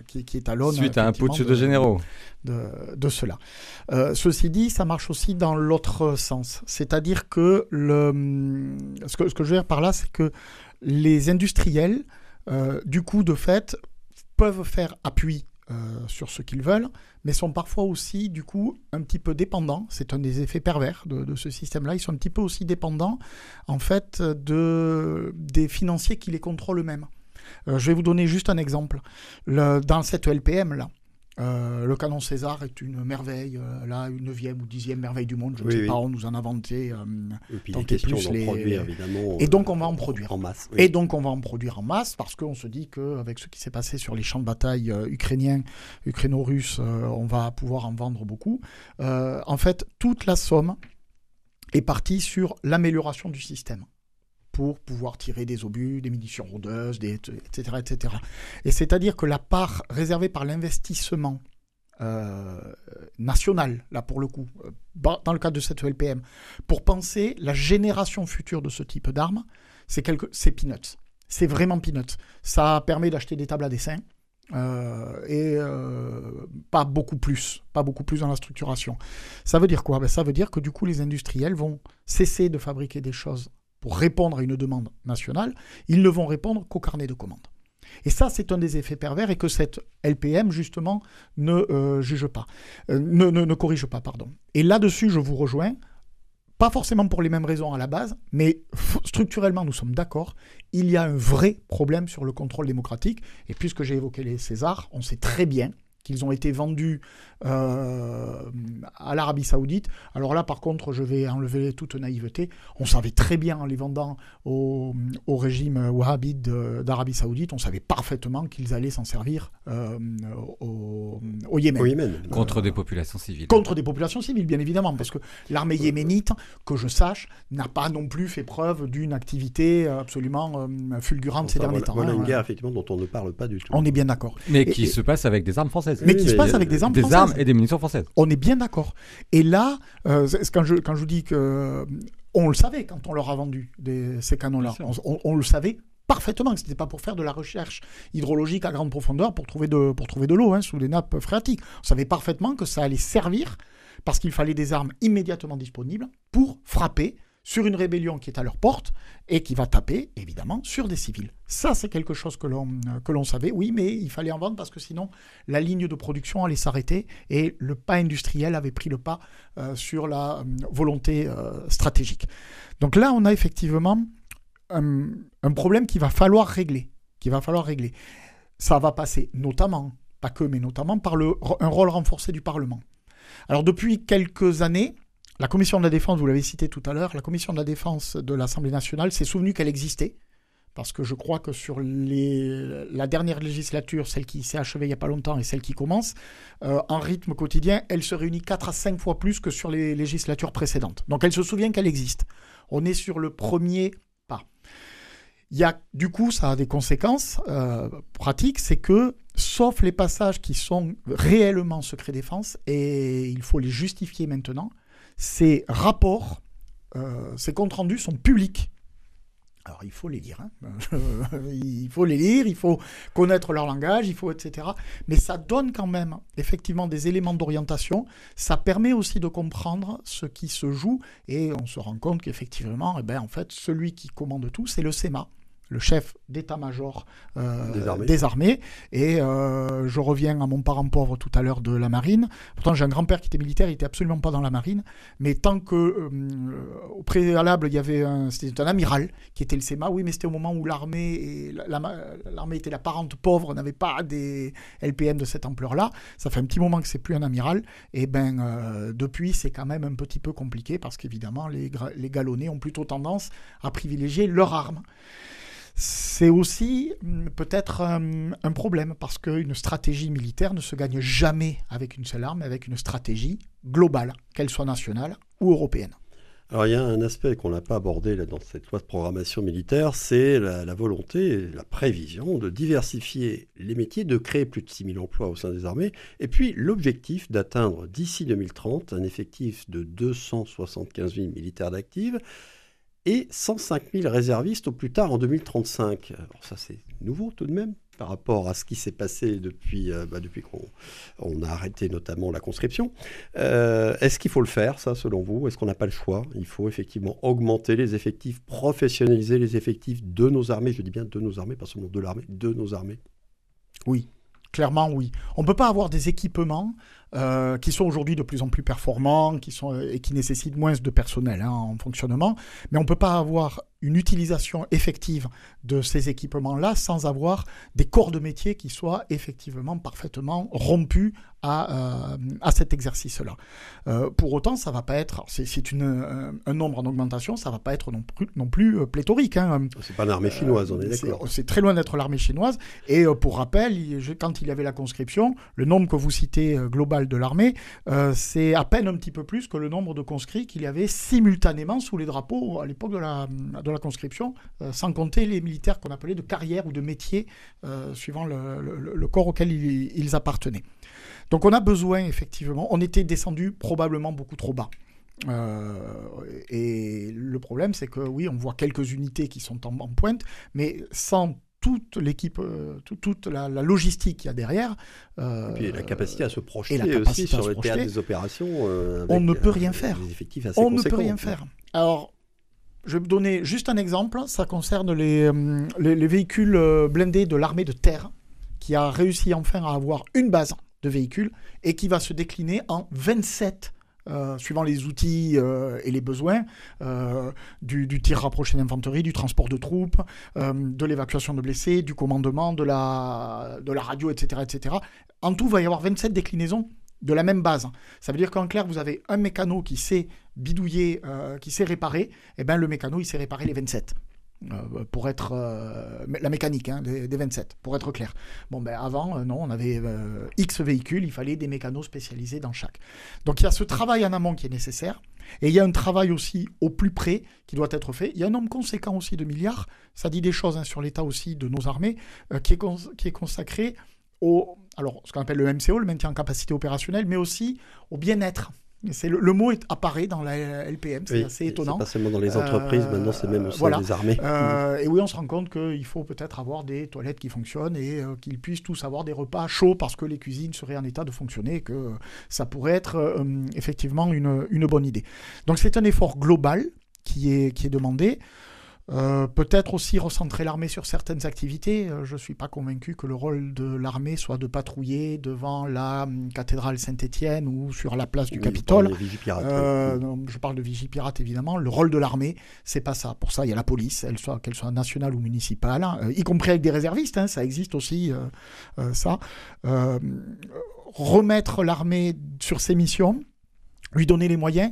qui, qui est à l'honneur. Suite à un putsch de, généraux. De, de cela. ceci dit, ça marche aussi dans l'autre sens. C'est-à-dire que le, ce, que ce que je veux dire par là, c'est que les industriels, du coup, de fait, peuvent faire appui euh, sur ce qu'ils veulent, mais sont parfois aussi, du coup, un petit peu dépendants. C'est un des effets pervers de, ce système-là. Ils sont un petit peu aussi dépendants, en fait, de, des financiers qui les contrôlent eux-mêmes. Euh, je vais vous donner juste un exemple. dans cette LPM-là, euh, le canon César est une merveille, euh, là, une neuvième ou dixième merveille du monde. Je ne sais pas, on nous en a inventé. Euh, et puis plus les... produire, évidemment. Et donc on va en produire. En masse. Et donc on va en produire en masse parce qu'on se dit qu'avec ce qui s'est passé sur les champs de bataille ukrainiens, ukraino-russes, on va pouvoir en vendre beaucoup. en fait, toute la somme est partie sur l'amélioration du système pour pouvoir tirer des obus, des munitions rôdeuses, des, etc., etc. Et c'est-à-dire que la part réservée par l'investissement euh, national, là pour le coup, euh, dans le cadre de cette LPM, pour penser la génération future de ce type d'armes, c'est peanuts. C'est vraiment peanuts. Ça permet d'acheter des tables à dessin, euh, et pas beaucoup plus, pas beaucoup plus dans la structuration. Ça veut dire quoi? Ben, Ça veut dire que du coup les industriels vont cesser de fabriquer des choses répondre à une demande nationale, ils ne vont répondre qu'au carnet de commandes. Et ça, c'est un des effets pervers et que cette LPM, justement, ne euh, juge pas, euh, ne, ne, corrige pas. pardon. Et là-dessus, je vous rejoins, pas forcément pour les mêmes raisons à la base, mais structurellement, nous sommes d'accord, il y a un vrai problème sur le contrôle démocratique. Et puisque j'ai évoqué les Césars, on sait très bien qu'ils ont été vendus euh, à l'Arabie Saoudite. Alors là, par contre, je vais enlever toute naïveté. On savait très bien en les vendant au, régime wahhabite d'Arabie Saoudite, on savait parfaitement qu'ils allaient s'en servir euh, au, Yémen. Contre des populations civiles. Contre des populations civiles, bien évidemment, parce que l'armée yéménite, que je sache, n'a pas non plus fait preuve d'une activité absolument euh, fulgurante ces derniers temps. Voilà une hein. guerre, effectivement, dont on ne parle pas du tout. On est bien d'accord. Mais qui se passe avec des armes françaises. Mais qui se passe avec des armes Des armes et des munitions françaises. On est bien d'accord. Et là, euh, quand, je, quand je vous dis que. On le savait quand on leur a vendu ces canons-là. On, le savait parfaitement que ce n'était pas pour faire de la recherche hydrologique à grande profondeur pour trouver de, pour trouver de l'eau hein, sous les nappes phréatiques. On savait parfaitement que ça allait servir parce qu'il fallait des armes immédiatement disponibles pour frapper sur une rébellion qui est à leur porte et qui va taper, évidemment, sur des civils. Ça, c'est quelque chose que l'on, que l'on savait, oui, mais il fallait en vendre parce que sinon, la ligne de production allait s'arrêter et le pas industriel avait pris le pas euh, sur la euh, volonté euh, stratégique. Donc là, on a effectivement un, problème qu'il va falloir régler. Ça va passer notamment, pas que, mais notamment par un rôle renforcé du Parlement. Alors depuis quelques années, la commission de la défense, vous l'avez cité tout à l'heure, la commission de la défense de l'Assemblée nationale s'est souvenue qu'elle existait, parce que je crois que sur la dernière législature, celle qui s'est achevée il n'y a pas longtemps et celle qui commence, euh, en rythme quotidien, elle se réunit 4 à 5 fois plus que sur les législatures précédentes. Donc elle se souvient qu'elle existe. On est sur le premier pas. Il y a, du coup, ça a des conséquences euh, pratiques, c'est que, sauf les passages qui sont réellement secret défense, et il faut les justifier maintenant, ces rapports, euh, ces comptes rendus sont publics. Alors il faut les lire, hein. il faut les lire, il faut connaître leur langage, il faut etc. Mais ça donne quand même effectivement des éléments d'orientation. Ça permet aussi de comprendre ce qui se joue et on se rend compte qu'effectivement, eh ben, en fait, celui qui commande tout, c'est le SEMA le chef d'état-major euh, des, armées. Et euh, je reviens à mon parent pauvre tout à l'heure de la marine. Pourtant, j'ai un grand-père qui était militaire, il n'était absolument pas dans la marine. Mais tant que euh, au préalable, il y avait un, c'était un amiral qui était le SEMA, oui, mais c'était au moment où l'armée, l'armée était la parente pauvre, n'avait pas des LPM de cette ampleur-là. Ça fait un petit moment que c'est plus un amiral. Et ben depuis, c'est quand même un petit peu compliqué parce qu'évidemment, les, les galonnés ont plutôt tendance à privilégier leur arme c'est aussi hum, peut-être hum, un, problème parce qu'une stratégie militaire ne se gagne jamais avec une seule arme, avec une stratégie globale, qu'elle soit nationale ou européenne. Alors il y a un aspect qu'on n'a pas abordé dans cette loi de programmation militaire, c'est la, volonté, la prévision de diversifier les métiers, de créer plus de 6000 emplois au sein des armées, et puis l'objectif d'atteindre d'ici 2030 un effectif de 275 000 militaires d'actifs et 105 000 réservistes au plus tard en 2035. Alors ça c'est nouveau tout de même par rapport à ce qui s'est passé depuis, euh, bah, depuis qu'on a arrêté notamment la conscription. Euh, est-ce qu'il faut le faire, ça, selon vous? Est-ce qu'on n'a pas le choix? Il faut effectivement augmenter les effectifs, professionnaliser les effectifs de nos armées, je dis bien de nos armées, pas seulement de l'armée, de nos armées? Oui, clairement oui. On ne peut pas avoir des équipements euh, qui sont aujourd'hui de plus en plus performants qui sont, et qui nécessitent moins de personnel hein, en fonctionnement. Mais on ne peut pas avoir une utilisation effective de ces équipements-là sans avoir des corps de métier qui soient effectivement parfaitement rompus à, euh, à cet exercice-là. Euh, pour autant, ça va pas être, c'est un nombre en augmentation, ça va pas être non plus, non plus pléthorique. Hein. C'est pas l'armée chinoise, on est d'accord. C'est très loin d'être l'armée chinoise. Et pour rappel, quand il y avait la conscription, le nombre que vous citez global de l'armée, euh, c'est à peine un petit peu plus que le nombre de conscrits qu'il y avait simultanément sous les drapeaux à l'époque de la, de la conscription, euh, sans compter les militaires qu'on appelait de carrière ou de métier, euh, suivant le, corps auquel ils, appartenaient. Donc on a besoin, effectivement, on était descendu probablement beaucoup trop bas. et le problème, c'est que oui, on voit quelques unités qui sont en, en pointe, mais sans toute l'équipe, euh, toute la, logistique qu'il y a derrière. Euh, et puis la capacité à se projeter aussi sur le théâtre des opérations. Euh, on ne peut rien faire. on ne peut rien faire. Alors, je vais vous donner juste un exemple. Ça concerne les, les, véhicules blindés de l'armée de terre, qui a réussi enfin à avoir une base de véhicules et qui va se décliner en 27 euh, suivant les outils euh, et les besoins, euh, du, tir rapproché d'infanterie, du transport de troupes, de l'évacuation de blessés, du commandement, de la, radio, etc., etc. En tout, il va y avoir 27 déclinaisons de la même base. Ça veut dire qu'en clair, vous avez un mécano qui sait bidouiller, qui sait réparer, et ben le mécano, il sait réparer les 27. Euh, pour être euh, la mécanique hein, des, 27, pour être clair. Bon, ben avant, euh, non, on avait X véhicules, il fallait des mécanos spécialisés dans chaque. Donc il y a ce travail en amont qui est nécessaire, et il y a un travail aussi au plus près qui doit être fait. Il y a un nombre conséquent aussi de milliards, ça dit des choses hein, sur l'état aussi de nos armées, qui, est qui est consacré au, alors, ce qu'on appelle le MCO, le maintien en capacité opérationnelle, mais aussi au bien-être C'est le, mot est, apparaît dans la LPM, c'est assez étonnant. Pas seulement dans les entreprises, euh, maintenant c'est même au sein des armées. Euh, et oui, on se rend compte qu'il faut peut-être avoir des toilettes qui fonctionnent et euh, qu'ils puissent tous avoir des repas chauds parce que les cuisines seraient en état de fonctionner et que ça pourrait être effectivement une, une, bonne idée. Donc c'est un effort global qui est, qui est demandé. Euh, peut-être aussi recentrer l'armée sur certaines activités. Euh, je ne suis pas convaincu que le rôle de l'armée soit de patrouiller devant la hum, cathédrale Saint-Étienne ou sur la place du Capitole. Euh, je parle de vigie pirate évidemment. Le rôle de l'armée, c'est pas ça. Pour ça, il y a la police, qu'elle soit, soit nationale ou municipale, hein, y compris avec des réservistes. Hein, ça existe aussi, ça. remettre l'armée sur ses missions, lui donner les moyens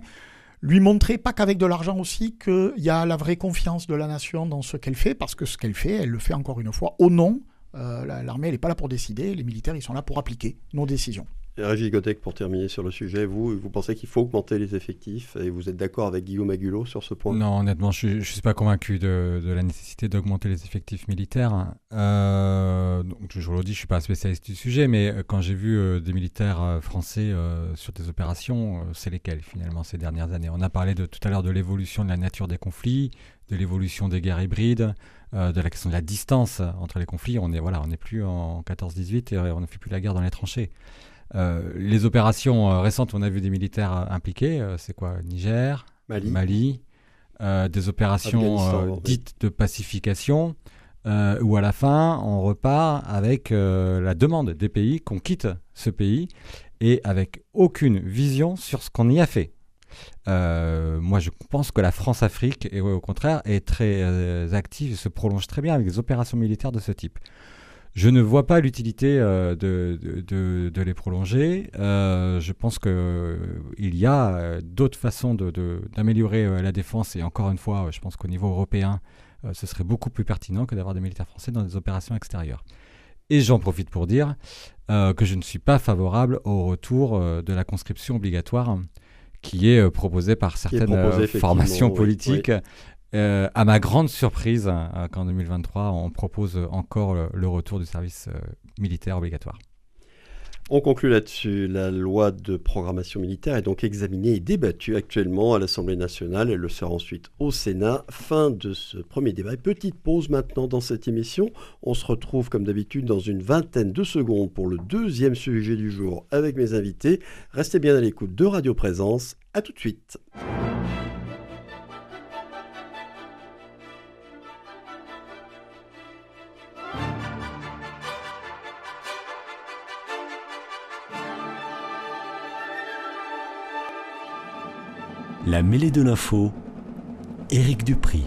lui montrer, pas qu'avec de l'argent aussi, qu'il y a la vraie confiance de la nation dans ce qu'elle fait, parce que ce qu'elle fait, elle le fait encore une fois au nom. Euh, l'armée, elle n'est pas là pour décider, les militaires, ils sont là pour appliquer nos décisions. Godec, pour terminer sur le sujet, vous, vous pensez qu'il faut augmenter les effectifs et vous êtes d'accord avec Guillaume Agulot sur ce point? Non, honnêtement, je ne suis pas convaincu de, la nécessité d'augmenter les effectifs militaires. Euh, je le dis, je ne suis pas spécialiste du sujet, mais euh, quand j'ai vu euh, des militaires euh, français sur des opérations, c'est lesquels finalement ces dernières années? On a parlé tout à l'heure de l'évolution de la nature des conflits, de l'évolution des guerres hybrides, de la question de la distance entre les conflits. On n'est voilà, on plus en 14-18 et on ne fait plus la guerre dans les tranchées. Euh, les opérations euh, récentes, on a vu des militaires euh, impliqués. c'est quoi? Niger, Mali, des opérations dites de pacification, où à la fin, on repart avec la demande des pays qu'on quitte ce pays et avec aucune vision sur ce qu'on y a fait. moi, je pense que la France-Afrique, et au contraire, est très active et se prolonge très bien avec des opérations militaires de ce type. Je ne vois pas l'utilité euh, de, de, les prolonger. Euh, je pense qu'il euh, y a d'autres façons d'améliorer la défense. Et encore une fois, je pense qu'au niveau européen, ce serait beaucoup plus pertinent que d'avoir des militaires français dans des opérations extérieures. Et j'en profite pour dire que je ne suis pas favorable au retour de la conscription obligatoire qui est proposée par certaines formations politiques. Euh, à ma grande surprise, euh, qu'en 2023, on propose encore le, retour du service euh, militaire obligatoire. On conclut là-dessus. La loi de programmation militaire est donc examinée et débattue actuellement à l'Assemblée nationale. Elle le sera ensuite au Sénat. Fin de ce premier débat. Petite pause maintenant dans cette émission. On se retrouve comme d'habitude dans une vingtaine de secondes pour le deuxième sujet du jour avec mes invités. Restez bien à l'écoute de Radio Présence. À tout de suite. La mêlée de l'info, Éric Dupri.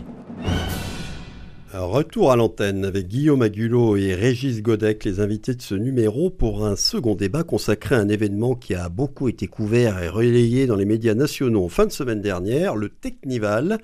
Retour à l'antenne avec Guillaume Agulot et Régis Godec, les invités de ce numéro, pour un second débat consacré à un événement qui a beaucoup été couvert et relayé dans les médias nationaux en fin de semaine dernière, le Technival,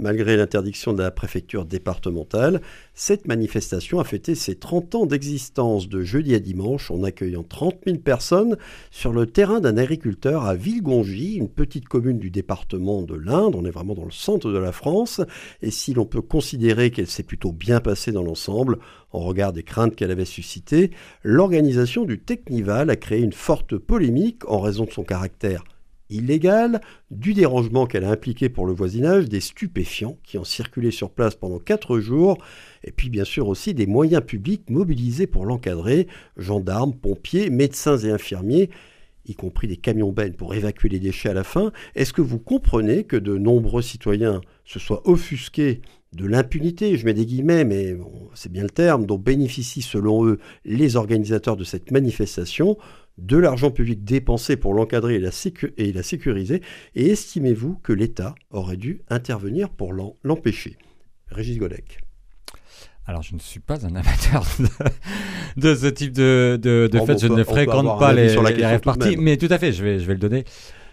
Malgré l'interdiction de la préfecture départementale, cette manifestation a fêté ses 30 ans d'existence de jeudi à dimanche en accueillant 30 000 personnes sur le terrain d'un agriculteur à Villegongy, une petite commune du département de l'Inde. On est vraiment dans le centre de la France. Et si l'on peut considérer qu'elle s'est plutôt bien passée dans l'ensemble, en regard des craintes qu'elle avait suscitées, l'organisation du Technival a créé une forte polémique en raison de son caractère illégale, du dérangement qu'elle a impliqué pour le voisinage, des stupéfiants qui ont circulé sur place pendant quatre jours, et puis bien sûr aussi des moyens publics mobilisés pour l'encadrer, gendarmes, pompiers, médecins et infirmiers, y compris des camions bennes pour évacuer les déchets à la fin. Est-ce que vous comprenez que de nombreux citoyens se soient offusqués de l'impunité, je mets des guillemets, mais c'est bien le terme, dont bénéficient selon eux les organisateurs de cette manifestation de l'argent public dépensé pour l'encadrer et, la sécuriser Et estimez-vous que l'État aurait dû intervenir pour l'empêcher? Régis Godec. Alors, je ne suis pas un amateur de, ce type de, de, fait. Je ne fréquente pas les, sur les mais tout à fait, je vais, je vais le donner.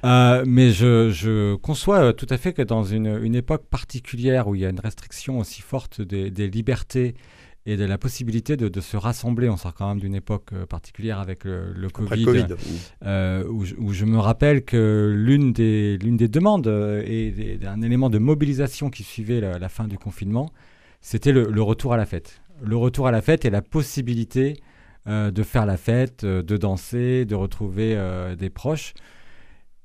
Euh, mais je, je, conçois euh, tout à fait que dans une, une, époque particulière où il y a une restriction aussi forte des, des libertés et de la possibilité de, se rassembler. On sort quand même d'une époque euh, particulière avec le, Covid, euh, où, je me rappelle que l'une des, l'une des demandes euh, et un élément de mobilisation qui suivait la, fin du confinement, c'était le, retour à la fête. Le retour à la fête et la possibilité de faire la fête, de danser, de retrouver des proches.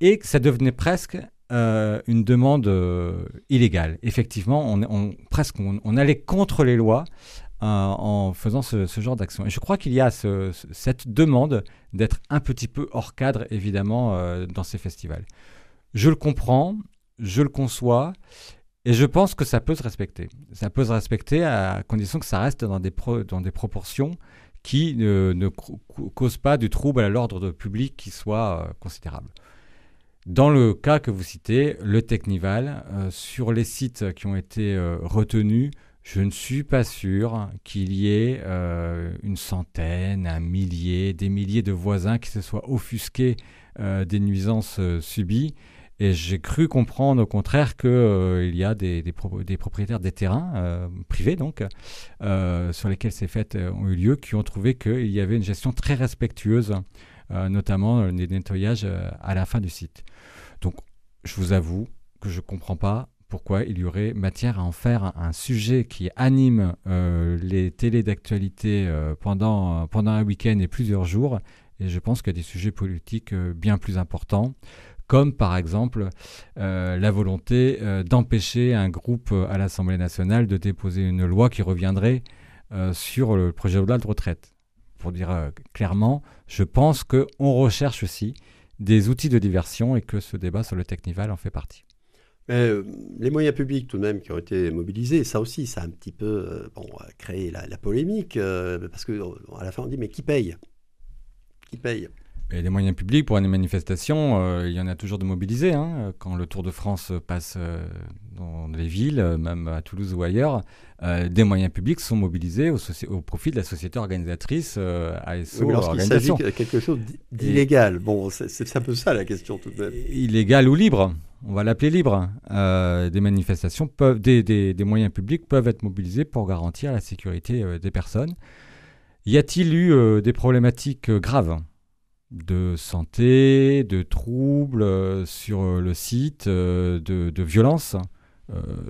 et que ça devenait presque une demande illégale. Effectivement, on, presque on, allait contre les lois en faisant ce, genre d'action. Et je crois qu'il y a cette demande d'être un petit peu hors cadre, évidemment, dans ces festivals. Je le comprends, je le conçois, et je pense que ça peut se respecter. Ça peut se respecter à condition que ça reste dans des, proportions qui ne, causent pas du trouble à l'ordre public qui soit euh, considérable. Dans le cas que vous citez, le Technival, euh, sur les sites qui ont été euh, retenus, je ne suis pas sûr qu'il y ait une centaine, un millier, des milliers de voisins qui se soient offusqués des nuisances subies et j'ai cru comprendre au contraire qu'il euh, y a des, propriétaires des terrains euh, privés donc euh, sur lesquels ces fêtes ont eu lieu qui ont trouvé qu'il y avait une gestion très respectueuse, notamment les nettoyages à la fin du site. Donc je vous avoue que je ne comprends pas pourquoi il y aurait matière à en faire un sujet qui anime les télés d'actualité pendant, pendant un week-end et plusieurs jours. Et je pense qu'il y a des sujets politiques bien plus importants comme par exemple euh, la volonté euh, d'empêcher un groupe euh, à l'Assemblée nationale de déposer une loi qui reviendrait sur le projet de loi de retraite. Pour dire clairement, je pense qu'on recherche aussi des outils de diversion et que ce débat sur le Technival en fait partie. Les moyens publics tout de même qui ont été mobilisés, ça aussi, ça a un petit peu bon, créé la, polémique, parce qu'à la fin on dit mais qui paye? Qui paye? Et les moyens publics pour une manifestation, euh, il y en a toujours de mobilisés. Hein. Quand le Tour de France passe euh, dans les villes, même à Toulouse ou ailleurs, euh, des moyens publics sont mobilisés au, profit de la société organisatrice ASO. Oui, lorsqu'il s'agit de quelque chose d'illégal, bon, c'est un peu ça la question tout de même. Illégal ou libre, on va l'appeler libre. des manifestations peuvent, des, des, moyens publics peuvent être mobilisés pour garantir la sécurité des personnes. Y a-t-il eu des problématiques graves? De santé, de troubles euh, sur euh, le site, euh, de, de violence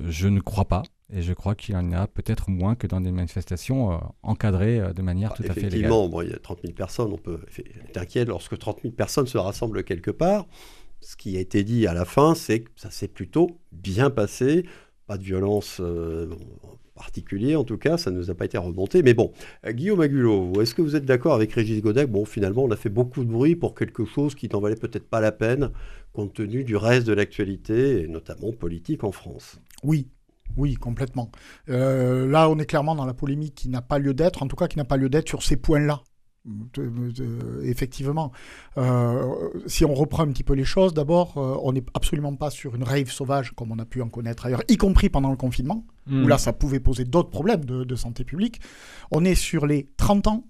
Je ne crois pas. Et je crois qu'il y en a peut-être moins que dans des manifestations encadrées de manière tout à fait légale. Effectivement, il y a 30 000 personnes, on peut être inquiet lorsque 30 000 personnes se rassemblent quelque part. Ce qui a été dit à la fin, c'est que ça s'est plutôt bien passé. Pas de violence particulier, en tout cas, ça ne nous a pas été remonté. Mais bon, euh, Guillaume Agulot, est-ce que vous êtes d'accord avec Régis Godec? Bon, finalement, on a fait beaucoup de bruit pour quelque chose qui n'en valait peut-être pas la peine, compte tenu du reste de l'actualité, et notamment politique en France. Oui, oui, complètement. Euh, là, on est clairement dans la polémique qui n'a pas lieu d'être, en tout cas qui n'a pas lieu d'être sur ces points-là effectivement, euh, si on reprend un petit peu les choses, d'abord, euh, on n'est absolument pas sur une rave sauvage comme on a pu en connaître ailleurs, y compris pendant le confinement, où hmm. là, ça pouvait poser d'autres problèmes de, santé publique. On est sur les 30 ans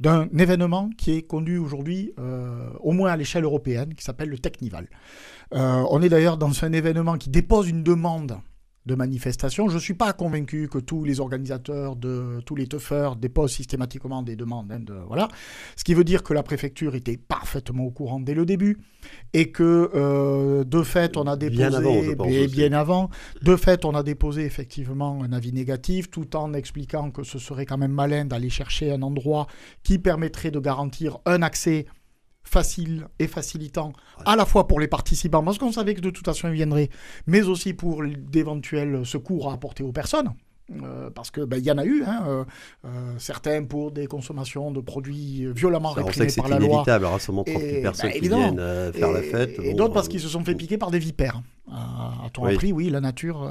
d'un événement qui est conduit aujourd'hui, euh, au moins à l'échelle européenne, qui s'appelle le Technival. on est d'ailleurs dans un événement qui dépose une demande de manifestations. Je ne suis pas convaincu que tous les organisateurs, de tous les teufeurs déposent systématiquement des demandes. Hein, de, voilà. Ce qui veut dire que la préfecture était parfaitement au courant dès le début et que euh, de fait on a déposé bien avant, bien avant, de fait on a déposé effectivement un avis négatif tout en expliquant que ce serait quand même malin d'aller chercher un endroit qui permettrait de garantir un accès facile et facilitant, à la fois pour les participants, parce qu'on savait que de toute façon ils viendraient, mais aussi pour d'éventuels secours à apporter aux personnes. Euh, parce que ben, y en a eu, hein, euh, euh, certains pour des consommations de produits violemment réprimés par la loi. C'est rassemblement 30 000 personnes qui viennent faire la fête. Et, d'autres parce qu'ils se sont fait piquer par des vipères. A-t-on appris Oui, la nature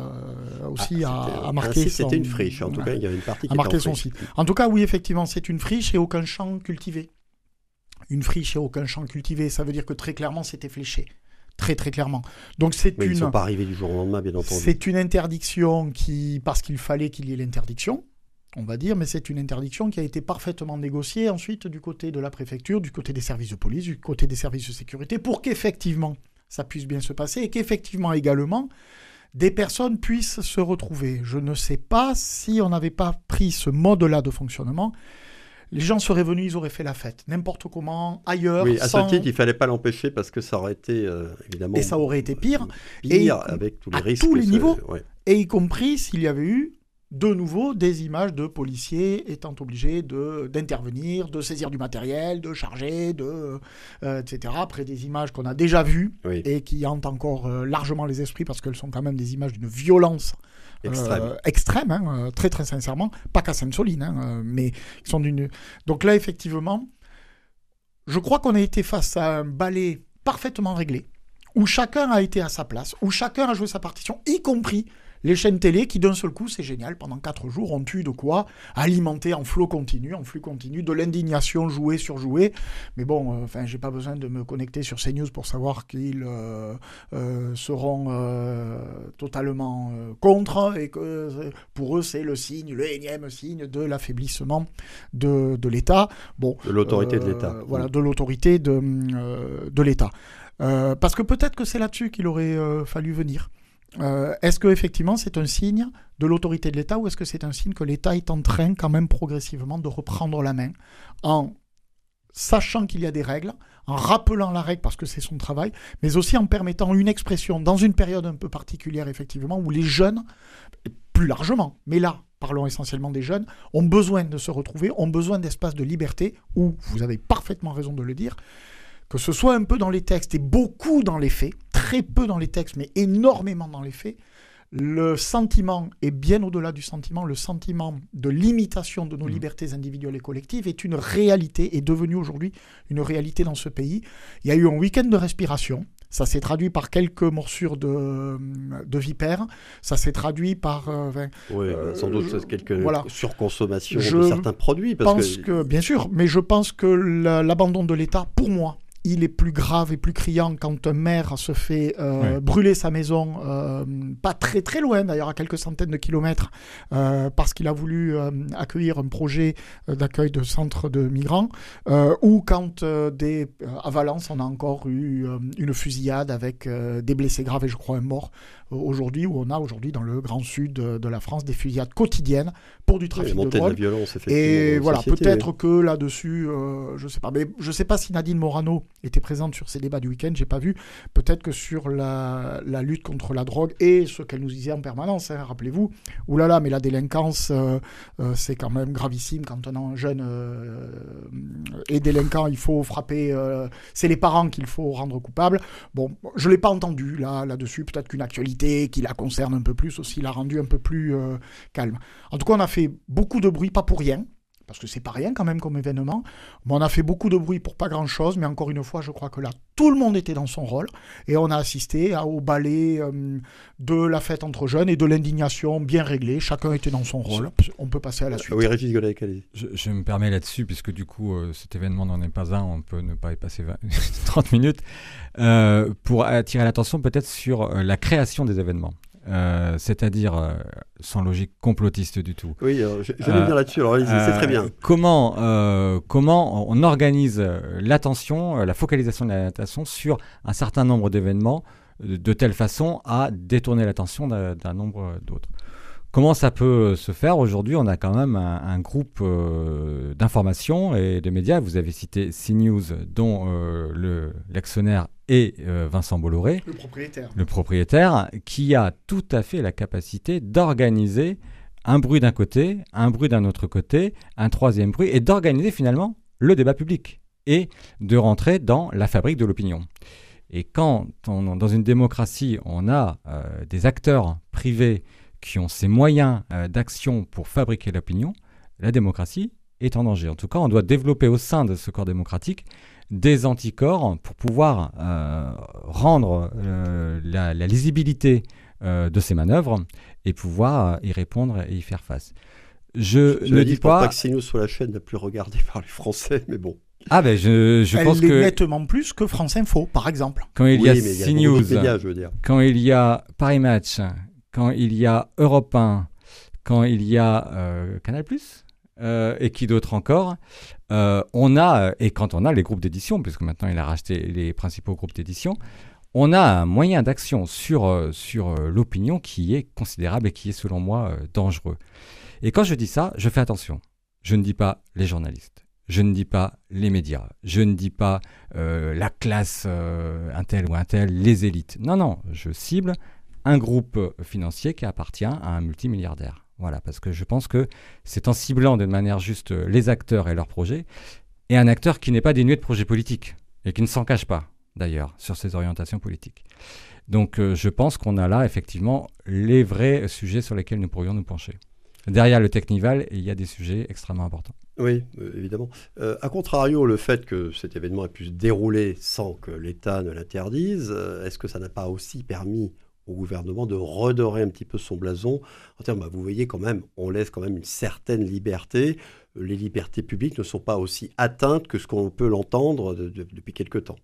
aussi ah, a, marqué. C'était une friche, en tout cas, il y avait une partie qui a marqué son site. En tout cas, oui, effectivement, c'est une friche et aucun champ cultivé une friche et aucun champ cultivé. Ça veut dire que très clairement, c'était fléché. Très très clairement. Donc c'est une. Ils ne sont pas arrivés du jour au lendemain, bien entendu. C'est une interdiction qui, parce qu'il fallait qu'il y ait l'interdiction, on va dire, mais c'est une interdiction qui a été parfaitement négociée ensuite du côté de la préfecture, du côté des services de police, du côté des services de sécurité, pour qu'effectivement ça puisse bien se passer et qu'effectivement également des personnes puissent se retrouver. Je ne sais pas si on n'avait pas pris ce mode-là de fonctionnement les gens seraient venus, ils auraient fait la fête, n'importe comment, ailleurs. Oui, à ce titre, il fallait pas l'empêcher parce que ça aurait été euh, évidemment. Et ça aurait été pire. Pire avec tous les à risques. tous les niveaux. Et y compris s'il y avait eu de nouveau des images de policiers étant obligés d'intervenir, de, saisir du matériel, de charger, de, euh, etc. Après des images qu'on a déjà vues et qui hantent encore euh, largement les esprits parce qu'elles sont quand même des images d'une violence extrême, extrême hein, très très sincèrement, pas qu'à Sainte-Soline, hein, mais qui sont d'une. Donc là effectivement, je crois qu'on a été face à un ballet parfaitement réglé où chacun a été à sa place, où chacun a joué sa partition, y compris les chaînes télé qui d'un seul coup, c'est génial, pendant quatre jours, ont eu de quoi alimenter en flot continu, en flux continu, de l'indignation jouée sur jouée. Mais bon, euh, enfin, j'ai pas besoin de me connecter sur CNews pour savoir qu'ils euh, euh, seront totalement contre et que pour eux, c'est le signe, le énième signe de l'affaiblissement de, de l'État. Bon, de l'autorité de l'État. Voilà, de l'autorité de, de l'État. parce que peut-être que c'est là-dessus qu'il aurait fallu venir. Euh, est-ce que effectivement c'est un signe de l'autorité de l'État ou est-ce que c'est un signe que l'État est en train quand même progressivement de reprendre la main en sachant qu'il y a des règles, en rappelant la règle parce que c'est son travail, mais aussi en permettant une expression dans une période un peu particulière effectivement où les jeunes, plus largement, mais là parlons essentiellement des jeunes, ont besoin de se retrouver, ont besoin d'espaces de liberté où, vous avez parfaitement raison de le dire, que ce soit un peu dans les textes et beaucoup dans les faits, très peu dans les textes, mais énormément dans les faits, le sentiment, et bien au-delà du sentiment, le sentiment de limitation de nos mmh. libertés individuelles et collectives est une réalité, est devenu aujourd'hui une réalité dans ce pays. Il y a eu un week-end de respiration. Ça s'est traduit par quelques morsures de, de vipères. Ça s'est traduit par. Euh, oui, sans doute euh, quelques voilà. surconsommations de certains produits. Parce pense que... bien sûr, mais je pense que l'abandon de l'État, pour moi, il est plus grave et plus criant quand un maire se fait euh, brûler sa maison, euh, pas très très loin d'ailleurs, à quelques centaines de kilomètres, euh, parce qu'il a voulu accueillir un projet d'accueil de centres de migrants, ou quand des, à Valence on a encore eu une fusillade avec des blessés graves et je crois un mort aujourd'hui, où on a aujourd'hui dans le grand sud de la France des fusillades quotidiennes pour du trafic de drogue. et voilà, peut-être que là-dessus, je sais pas, mais je sais pas si Nadine Morano était présente sur ces débats du week-end, j'ai pas vu. Peut-être que sur la, lutte contre la drogue et ce qu'elle nous disait en permanence, hein, rappelez-vous, oulala, mais la délinquance, euh, euh, c'est quand même gravissime quand un jeune euh, est délinquant, il faut frapper, c'est les parents qu'il faut rendre coupables. Bon, je l'ai pas entendu là, là-dessus, peut-être qu'une actualité qui la concerne un peu plus aussi l'a rendu un peu plus calme. En tout cas, on a fait beaucoup de bruit, pas pour rien parce que c'est pas rien quand même comme événement. on a fait beaucoup de bruit pour pas grand chose, mais encore une fois, je crois que là, tout le monde était dans son rôle et on a assisté au ballet euh, de la fête entre jeunes et de l'indignation bien réglée. Chacun était dans son rôle. On peut passer à la suite. Oui, Régis je, je, me permets là-dessus, puisque du coup, euh, cet événement n'en est pas un, on peut ne pas y passer 30 minutes, euh, pour attirer l'attention peut-être sur la création des événements. Euh, c'est-à-dire euh, sans logique complotiste du tout. Oui, je, vais venir là-dessus, c'est très bien. Comment, comment on organise l'attention, la focalisation de l'attention sur un certain nombre d'événements de telle façon à détourner l'attention d'un nombre d'autres? Comment ça peut se faire Aujourd'hui, on a quand même un, groupe d'information et de médias. Vous avez cité CNews, dont l'actionnaire et euh, Vincent Bolloré, le propriétaire. le propriétaire, qui a tout à fait la capacité d'organiser un bruit d'un côté, un bruit d'un autre côté, un troisième bruit, et d'organiser finalement le débat public et de rentrer dans la fabrique de l'opinion. Et quand dans une démocratie, on a euh, des acteurs privés qui ont ces moyens euh, d'action pour fabriquer l'opinion, la démocratie est en danger. En tout cas, on doit développer au sein de ce corps démocratique des anticorps pour pouvoir euh, rendre euh, la, lisibilité euh, de ces manœuvres et pouvoir y répondre et y faire face. Je, ne dis pas... pas que nous soit la chaîne la plus regardée par les Français, mais bon. Ah ben je, je pense que nettement plus que France Info par exemple. Quand il y a CNews, quand il y a Paris Match, quand il y a Europe 1, quand il y a Canal+, euh, et qui d'autre encore euh, On a, et quand on a les groupes d'édition, puisque maintenant il a racheté les principaux groupes d'édition, on a un moyen d'action sur, euh, sur l'opinion qui est considérable et qui est selon moi dangereux. Et quand je dis ça, je fais attention. Je ne dis pas les journalistes, je ne dis pas les médias, je ne dis pas la classe un tel ou un tel, les élites. Non, non, je cible un groupe financier qui appartient à un multimilliardaire. Voilà, parce que je pense que c'est en ciblant de manière juste les acteurs et leurs projets, et un acteur qui n'est pas dénué de projets politiques, et qui ne s'en cache pas, d'ailleurs, sur ses orientations politiques. Donc euh, je pense qu'on a là effectivement les vrais sujets sur lesquels nous pourrions nous pencher. Derrière le Technival, il y a des sujets extrêmement importants. Oui, euh, évidemment. Euh, a contrario, le fait que cet événement ait pu se dérouler sans que l'État ne l'interdise, est-ce que ça n'a pas aussi permis au gouvernement de redorer un petit peu son blason en termes, bah, vous voyez quand même, on laisse quand même une certaine liberté. Les libertés publiques ne sont pas aussi atteintes que ce qu'on peut l'entendre depuis quelque temps.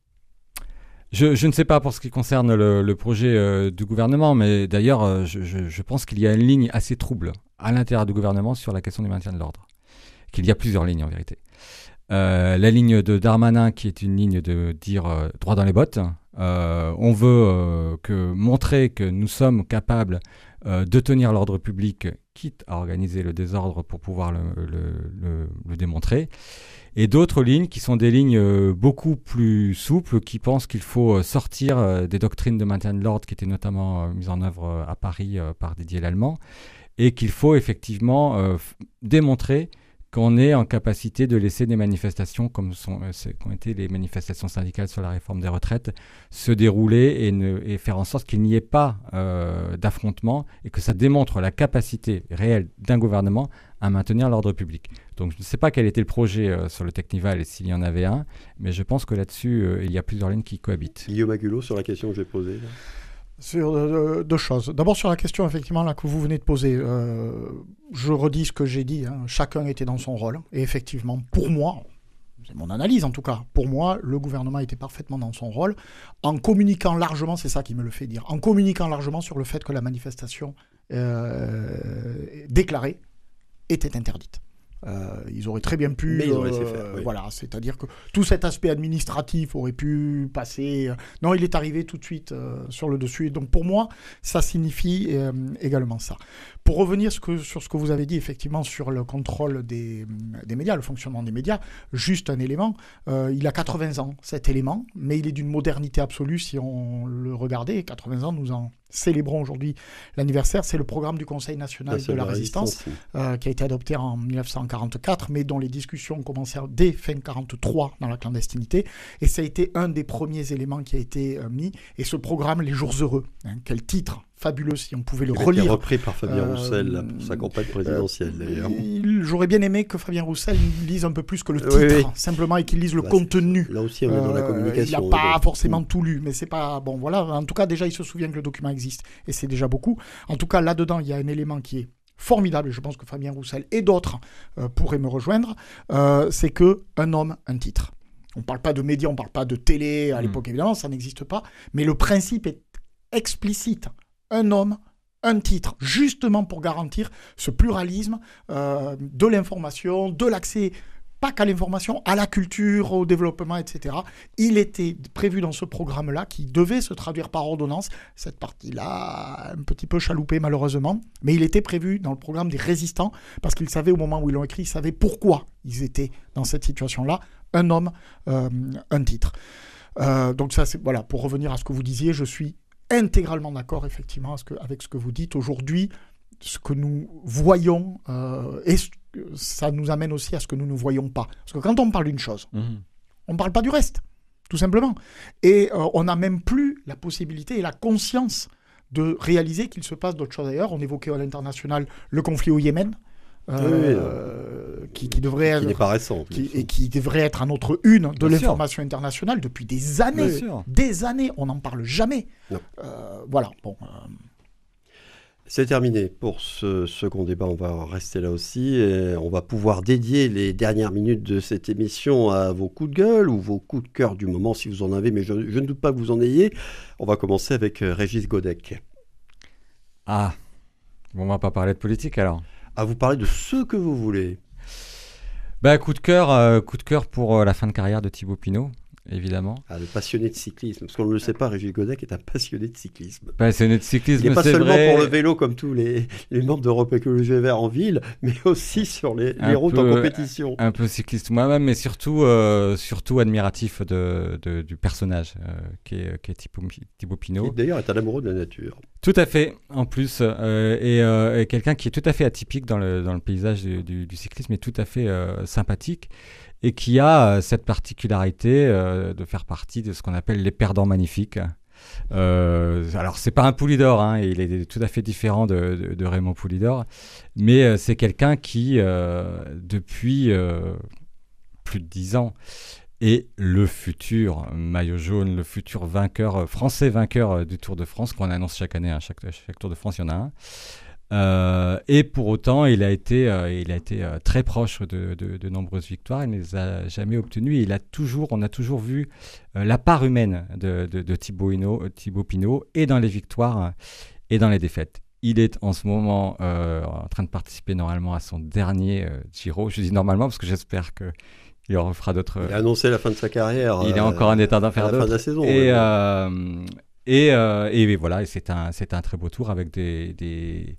Je, ne sais pas pour ce qui concerne le, projet euh, du gouvernement, mais d'ailleurs, euh, je, pense qu'il y a une ligne assez trouble à l'intérieur du gouvernement sur la question du maintien de l'ordre. Qu'il y a plusieurs lignes en vérité. Euh, la ligne de Darmanin, qui est une ligne de dire droit dans les bottes. on veut que montrer que nous sommes capables de tenir l'ordre public, quitte à organiser le désordre pour pouvoir le démontrer et d'autres lignes qui sont des lignes euh, beaucoup plus souples, qui pensent qu'il faut euh, sortir euh, des doctrines de maintien de l'ordre qui étaient notamment mises en œuvre à Paris par Didier Lallemand, et qu'il faut effectivement démontrer qu'on est en capacité de laisser des manifestations comme ont été les manifestations syndicales sur la réforme des retraites se dérouler et, faire en sorte qu'il n'y ait pas d'affrontement et que ça démontre la capacité réelle d'un gouvernement à maintenir l'ordre public. Donc je ne sais pas quel était le projet euh, sur le Technival et s'il y en avait un, mais je pense que là-dessus, euh, il y a plusieurs lignes qui cohabitent. Guillaume Agulot, sur la question que j'ai posée. Sur euh, deux choses. D'abord sur la question effectivement là que vous venez de poser, je redis ce que j'ai dit. Hein. Chacun était dans son rôle et effectivement, pour moi, c'est mon analyse en tout cas. Pour moi, le gouvernement était parfaitement dans son rôle en communiquant largement, c'est ça qui me le fait dire, en communiquant largement sur le fait que la manifestation déclarée était interdite. Euh, ils auraient très bien pu. Euh, voilà, c'est-à-dire que tout cet aspect administratif aurait pu passer. Euh, non, il est arrivé tout de suite sur le dessus. Et donc pour moi, ça signifie également ça. Pour revenir sur ce que vous avez dit effectivement sur le contrôle des, des médias, le fonctionnement des médias, juste un élément. il a 80 ans, cet élément, mais il est d'une modernité absolue si on le regardait. 80 ans, nous en célébrons aujourd'hui l'anniversaire, c'est le programme du Conseil national de la, résistance, euh, qui a été adopté en 1944, mais dont les discussions commencé dès fin 1943 dans la clandestinité. Et ça a été un des premiers éléments qui a été euh, mis. Et ce programme, Les Jours Heureux, hein, quel titre fabuleux si on pouvait le Il relire. Été repris par Fabien euh, Roussel pour sa campagne présidentielle d'ailleurs. J'aurais bien aimé que Fabien Roussel lise un peu plus que le titre, simplement, et qu'il lise le bah, contenu. Là aussi, on est dans la communication. il n'a pas forcément tout lu, mais c'est pas bon. Voilà. En tout cas, déjà, il se souvient que le document existe, et c'est déjà beaucoup. En tout cas, là-dedans, il y a un élément qui est formidable, et je pense que Fabien Roussel et d'autres euh, pourraient me rejoindre, euh, c'est que un homme, un titre. On ne parle pas de médias, on ne parle pas de télé à hmm. l'époque, évidemment, ça n'existe pas, mais le principe est explicite un homme, un titre, justement pour garantir ce pluralisme euh, de l'information, de l'accès pas qu'à l'information, à la culture, au développement, etc. Il était prévu dans ce programme-là qui devait se traduire par ordonnance. Cette partie-là, un petit peu chaloupée malheureusement, mais il était prévu dans le programme des résistants parce qu'ils savaient au moment où ils l'ont écrit, ils savaient pourquoi ils étaient dans cette situation-là. Un homme, euh, un titre. Euh, donc ça, c'est voilà. Pour revenir à ce que vous disiez, je suis intégralement d'accord, effectivement, avec ce que vous dites. Aujourd'hui, ce que nous voyons, euh, et ça nous amène aussi à ce que nous ne voyons pas? Parce que quand on parle d'une chose, mhm. on ne parle pas du reste, tout simplement. Et euh, on n'a même plus la possibilité et la conscience de réaliser qu'il se passe d'autres choses ailleurs. On évoquait à l'international le conflit au Yémen. Euh, qui, devrait être, n'est pas récent, et qui devrait être à notre une de l'information internationale depuis des années, des années, on n'en parle jamais. Euh, voilà. Bon. Euh. C'est terminé pour ce second débat. On va rester là aussi. Et on va pouvoir dédier les dernières minutes de cette émission à vos coups de gueule ou vos coups de cœur du moment, si vous en avez, mais je, je ne doute pas que vous en ayez. On va commencer avec Régis Godec. Ah, bon, on va pas parler de politique alors à vous parler de ce que vous voulez. Bah, coup de cœur, euh, coup de cœur pour euh, la fin de carrière de Thibaut Pinot. Évidemment. Ah, le passionné de cyclisme, parce qu'on ne le sait pas, Régis Godec est un passionné de cyclisme. Passionné de cyclisme, Il n'est pas seulement vrai. pour le vélo comme tous les, les membres d'Europe Écologie Les Verts en ville, mais aussi sur les, routes peu- en compétition. Un peu cycliste moi-même, mais surtout, euh, surtout admiratif de, de- du personnage euh, qui est, qui est Thibaut, Thibaut Pinot. Qui d'ailleurs est un amoureux de la nature. Tout à fait, en plus, euh, et, et quelqu'un qui est tout à fait atypique dans le, dans le paysage du, du- du cyclisme et tout à fait sympathique, et qui a euh, cette particularité euh, de faire partie de ce qu'on appelle les perdants magnifiques. Euh, alors, c'est pas un Poulidor, hein, il est tout à fait différent de, Raymond Poulidor, mais euh, c'est quelqu'un qui, depuis plus de dix ans, est le futur maillot jaune, le futur vainqueur français vainqueur du Tour de France qu'on annonce chaque année. hein, chaque, chaque Tour de France, il y en a un. Euh, et pour autant, il a été, euh, il a été euh, très proche de, de- de nombreuses victoires. Il ne les a jamais obtenues. Et il a toujours, on a toujours vu la part humaine de, de, Thibaut, Thibaut Pinot et dans les victoires et dans les défaites. Il est en ce moment en train de participer normalement à son dernier Giro. Je dis normalement parce que j'espère que il en refera d'autres. Il a annoncé la fin de sa carrière. Il est encore en état d'en faire la fin de la saison. Et, ouais. euh, et, euh, et voilà, c'est un, c'est un très beau tour avec des, des,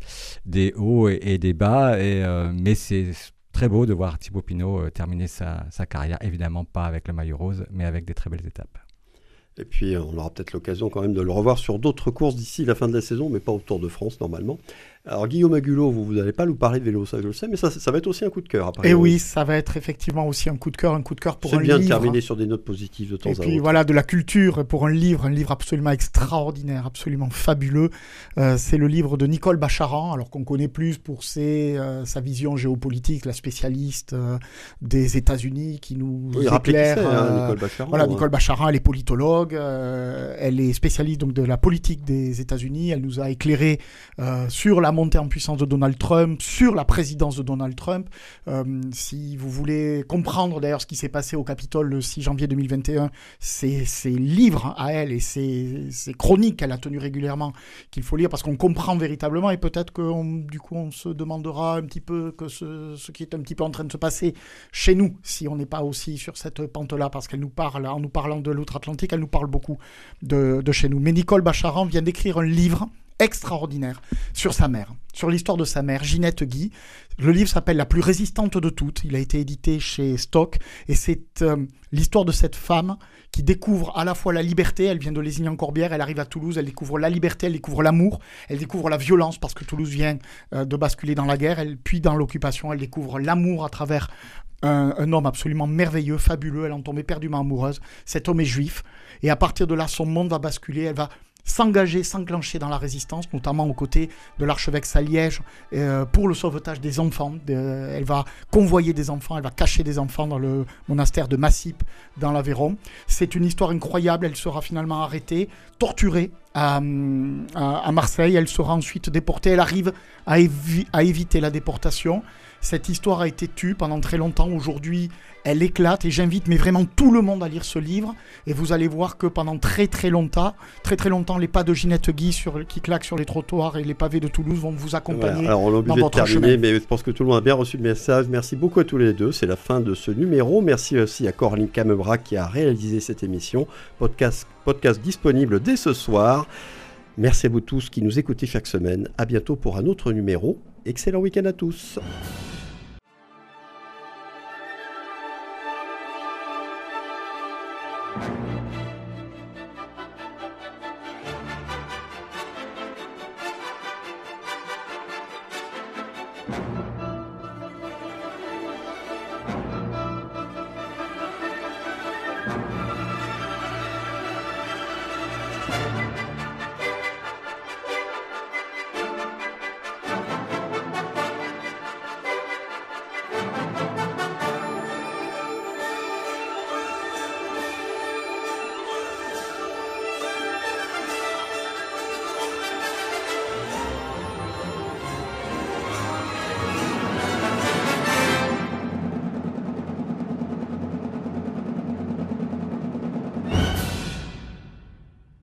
des hauts et, et des bas. Et, euh, mais c'est très beau de voir Thibaut Pinot euh, terminer sa, sa carrière, évidemment pas avec le maillot rose, mais avec des très belles étapes. Et puis, on aura peut-être l'occasion quand même de le revoir sur d'autres courses d'ici la fin de la saison, mais pas au Tour de France normalement. Alors, Guillaume Agulot, vous n'allez pas nous parler de vélo, ça je le sais, mais ça, ça va être aussi un coup de cœur. Et oui, ça va être effectivement aussi un coup de cœur, un coup de cœur pour C'est un bien livre. de terminer sur des notes positives de temps Et à puis autre. voilà, de la culture pour un livre, un livre absolument extraordinaire, absolument fabuleux. Euh, c'est le livre de Nicole Bacharan, alors qu'on connaît plus pour ses, euh, sa vision géopolitique, la spécialiste euh, des États-Unis qui nous Oui, qui éclaire. c'est, hein, Nicole Bacharan. Voilà. Nicole Bacharan, elle est politologue, elle est spécialiste donc de la politique des États-Unis. Elle nous a éclairé sur la montée en puissance de Donald Trump, sur la présidence de Donald Trump. Euh, si vous voulez comprendre d'ailleurs ce qui s'est passé au Capitole le 6 janvier 2021, c'est ses livres à elle et ses, ses chroniques qu'elle a tenues régulièrement qu'il faut lire parce qu'on comprend véritablement et peut-être que on- du coup on se demandera un petit peu ce qui est un petit peu en train de se passer chez nous si on n'est pas aussi sur cette pente-là parce qu'elle nous parle, en nous parlant de l'outre-Atlantique, elle nous parle beaucoup de, de chez nous. Mais Nicole Bacharan vient d'écrire un livre extraordinaire sur sa mère, sur l'histoire de sa mère, Ginette Guy. Le livre s'appelle La plus résistante de toutes. Il a été édité chez Stock. Et c'est euh, l'histoire de cette femme qui découvre à la fois la liberté, elle vient de Lézignan-Corbière, elle arrive à Toulouse, elle découvre la liberté, elle découvre l'amour, elle découvre la violence parce que Toulouse vient euh, de basculer dans la guerre, elle, puis dans l'occupation, elle découvre l'amour à travers un, un homme absolument merveilleux, fabuleux, elle en tombe éperdument amoureuse. Cet homme est juif. Et à partir de là, son monde va basculer, elle va s'engager, s'enclencher dans la résistance, notamment aux côtés de l'archevêque Saliège euh, pour le sauvetage des enfants. Elle va convoyer des enfants, elle va cacher des enfants dans le monastère de Massip dans l'Aveyron. C'est une histoire incroyable. Elle sera finalement arrêtée, torturée à, Marseille. Elle sera ensuite déportée. Elle arrive à éviter la déportation. Cette histoire a été tue pendant très longtemps. Aujourd'hui, elle éclate et j'invite mais vraiment tout le monde à lire ce livre. Et vous allez voir que pendant très très longtemps, très très longtemps, les pas de Ginette Guy sur, qui claquent sur les trottoirs et les pavés de Toulouse vont vous accompagner. Voilà. Alors on est obligé de votre terminer, chemin. mais je pense que tout le monde a bien reçu le message. Merci beaucoup à tous les deux. C'est la fin de ce numéro. Merci aussi à Coraline Camebra qui a réalisé cette émission. Podcast, podcast disponible dès ce soir. Merci à vous tous qui nous écoutez chaque semaine. À bientôt pour un autre numéro. Excellent week-end à tous.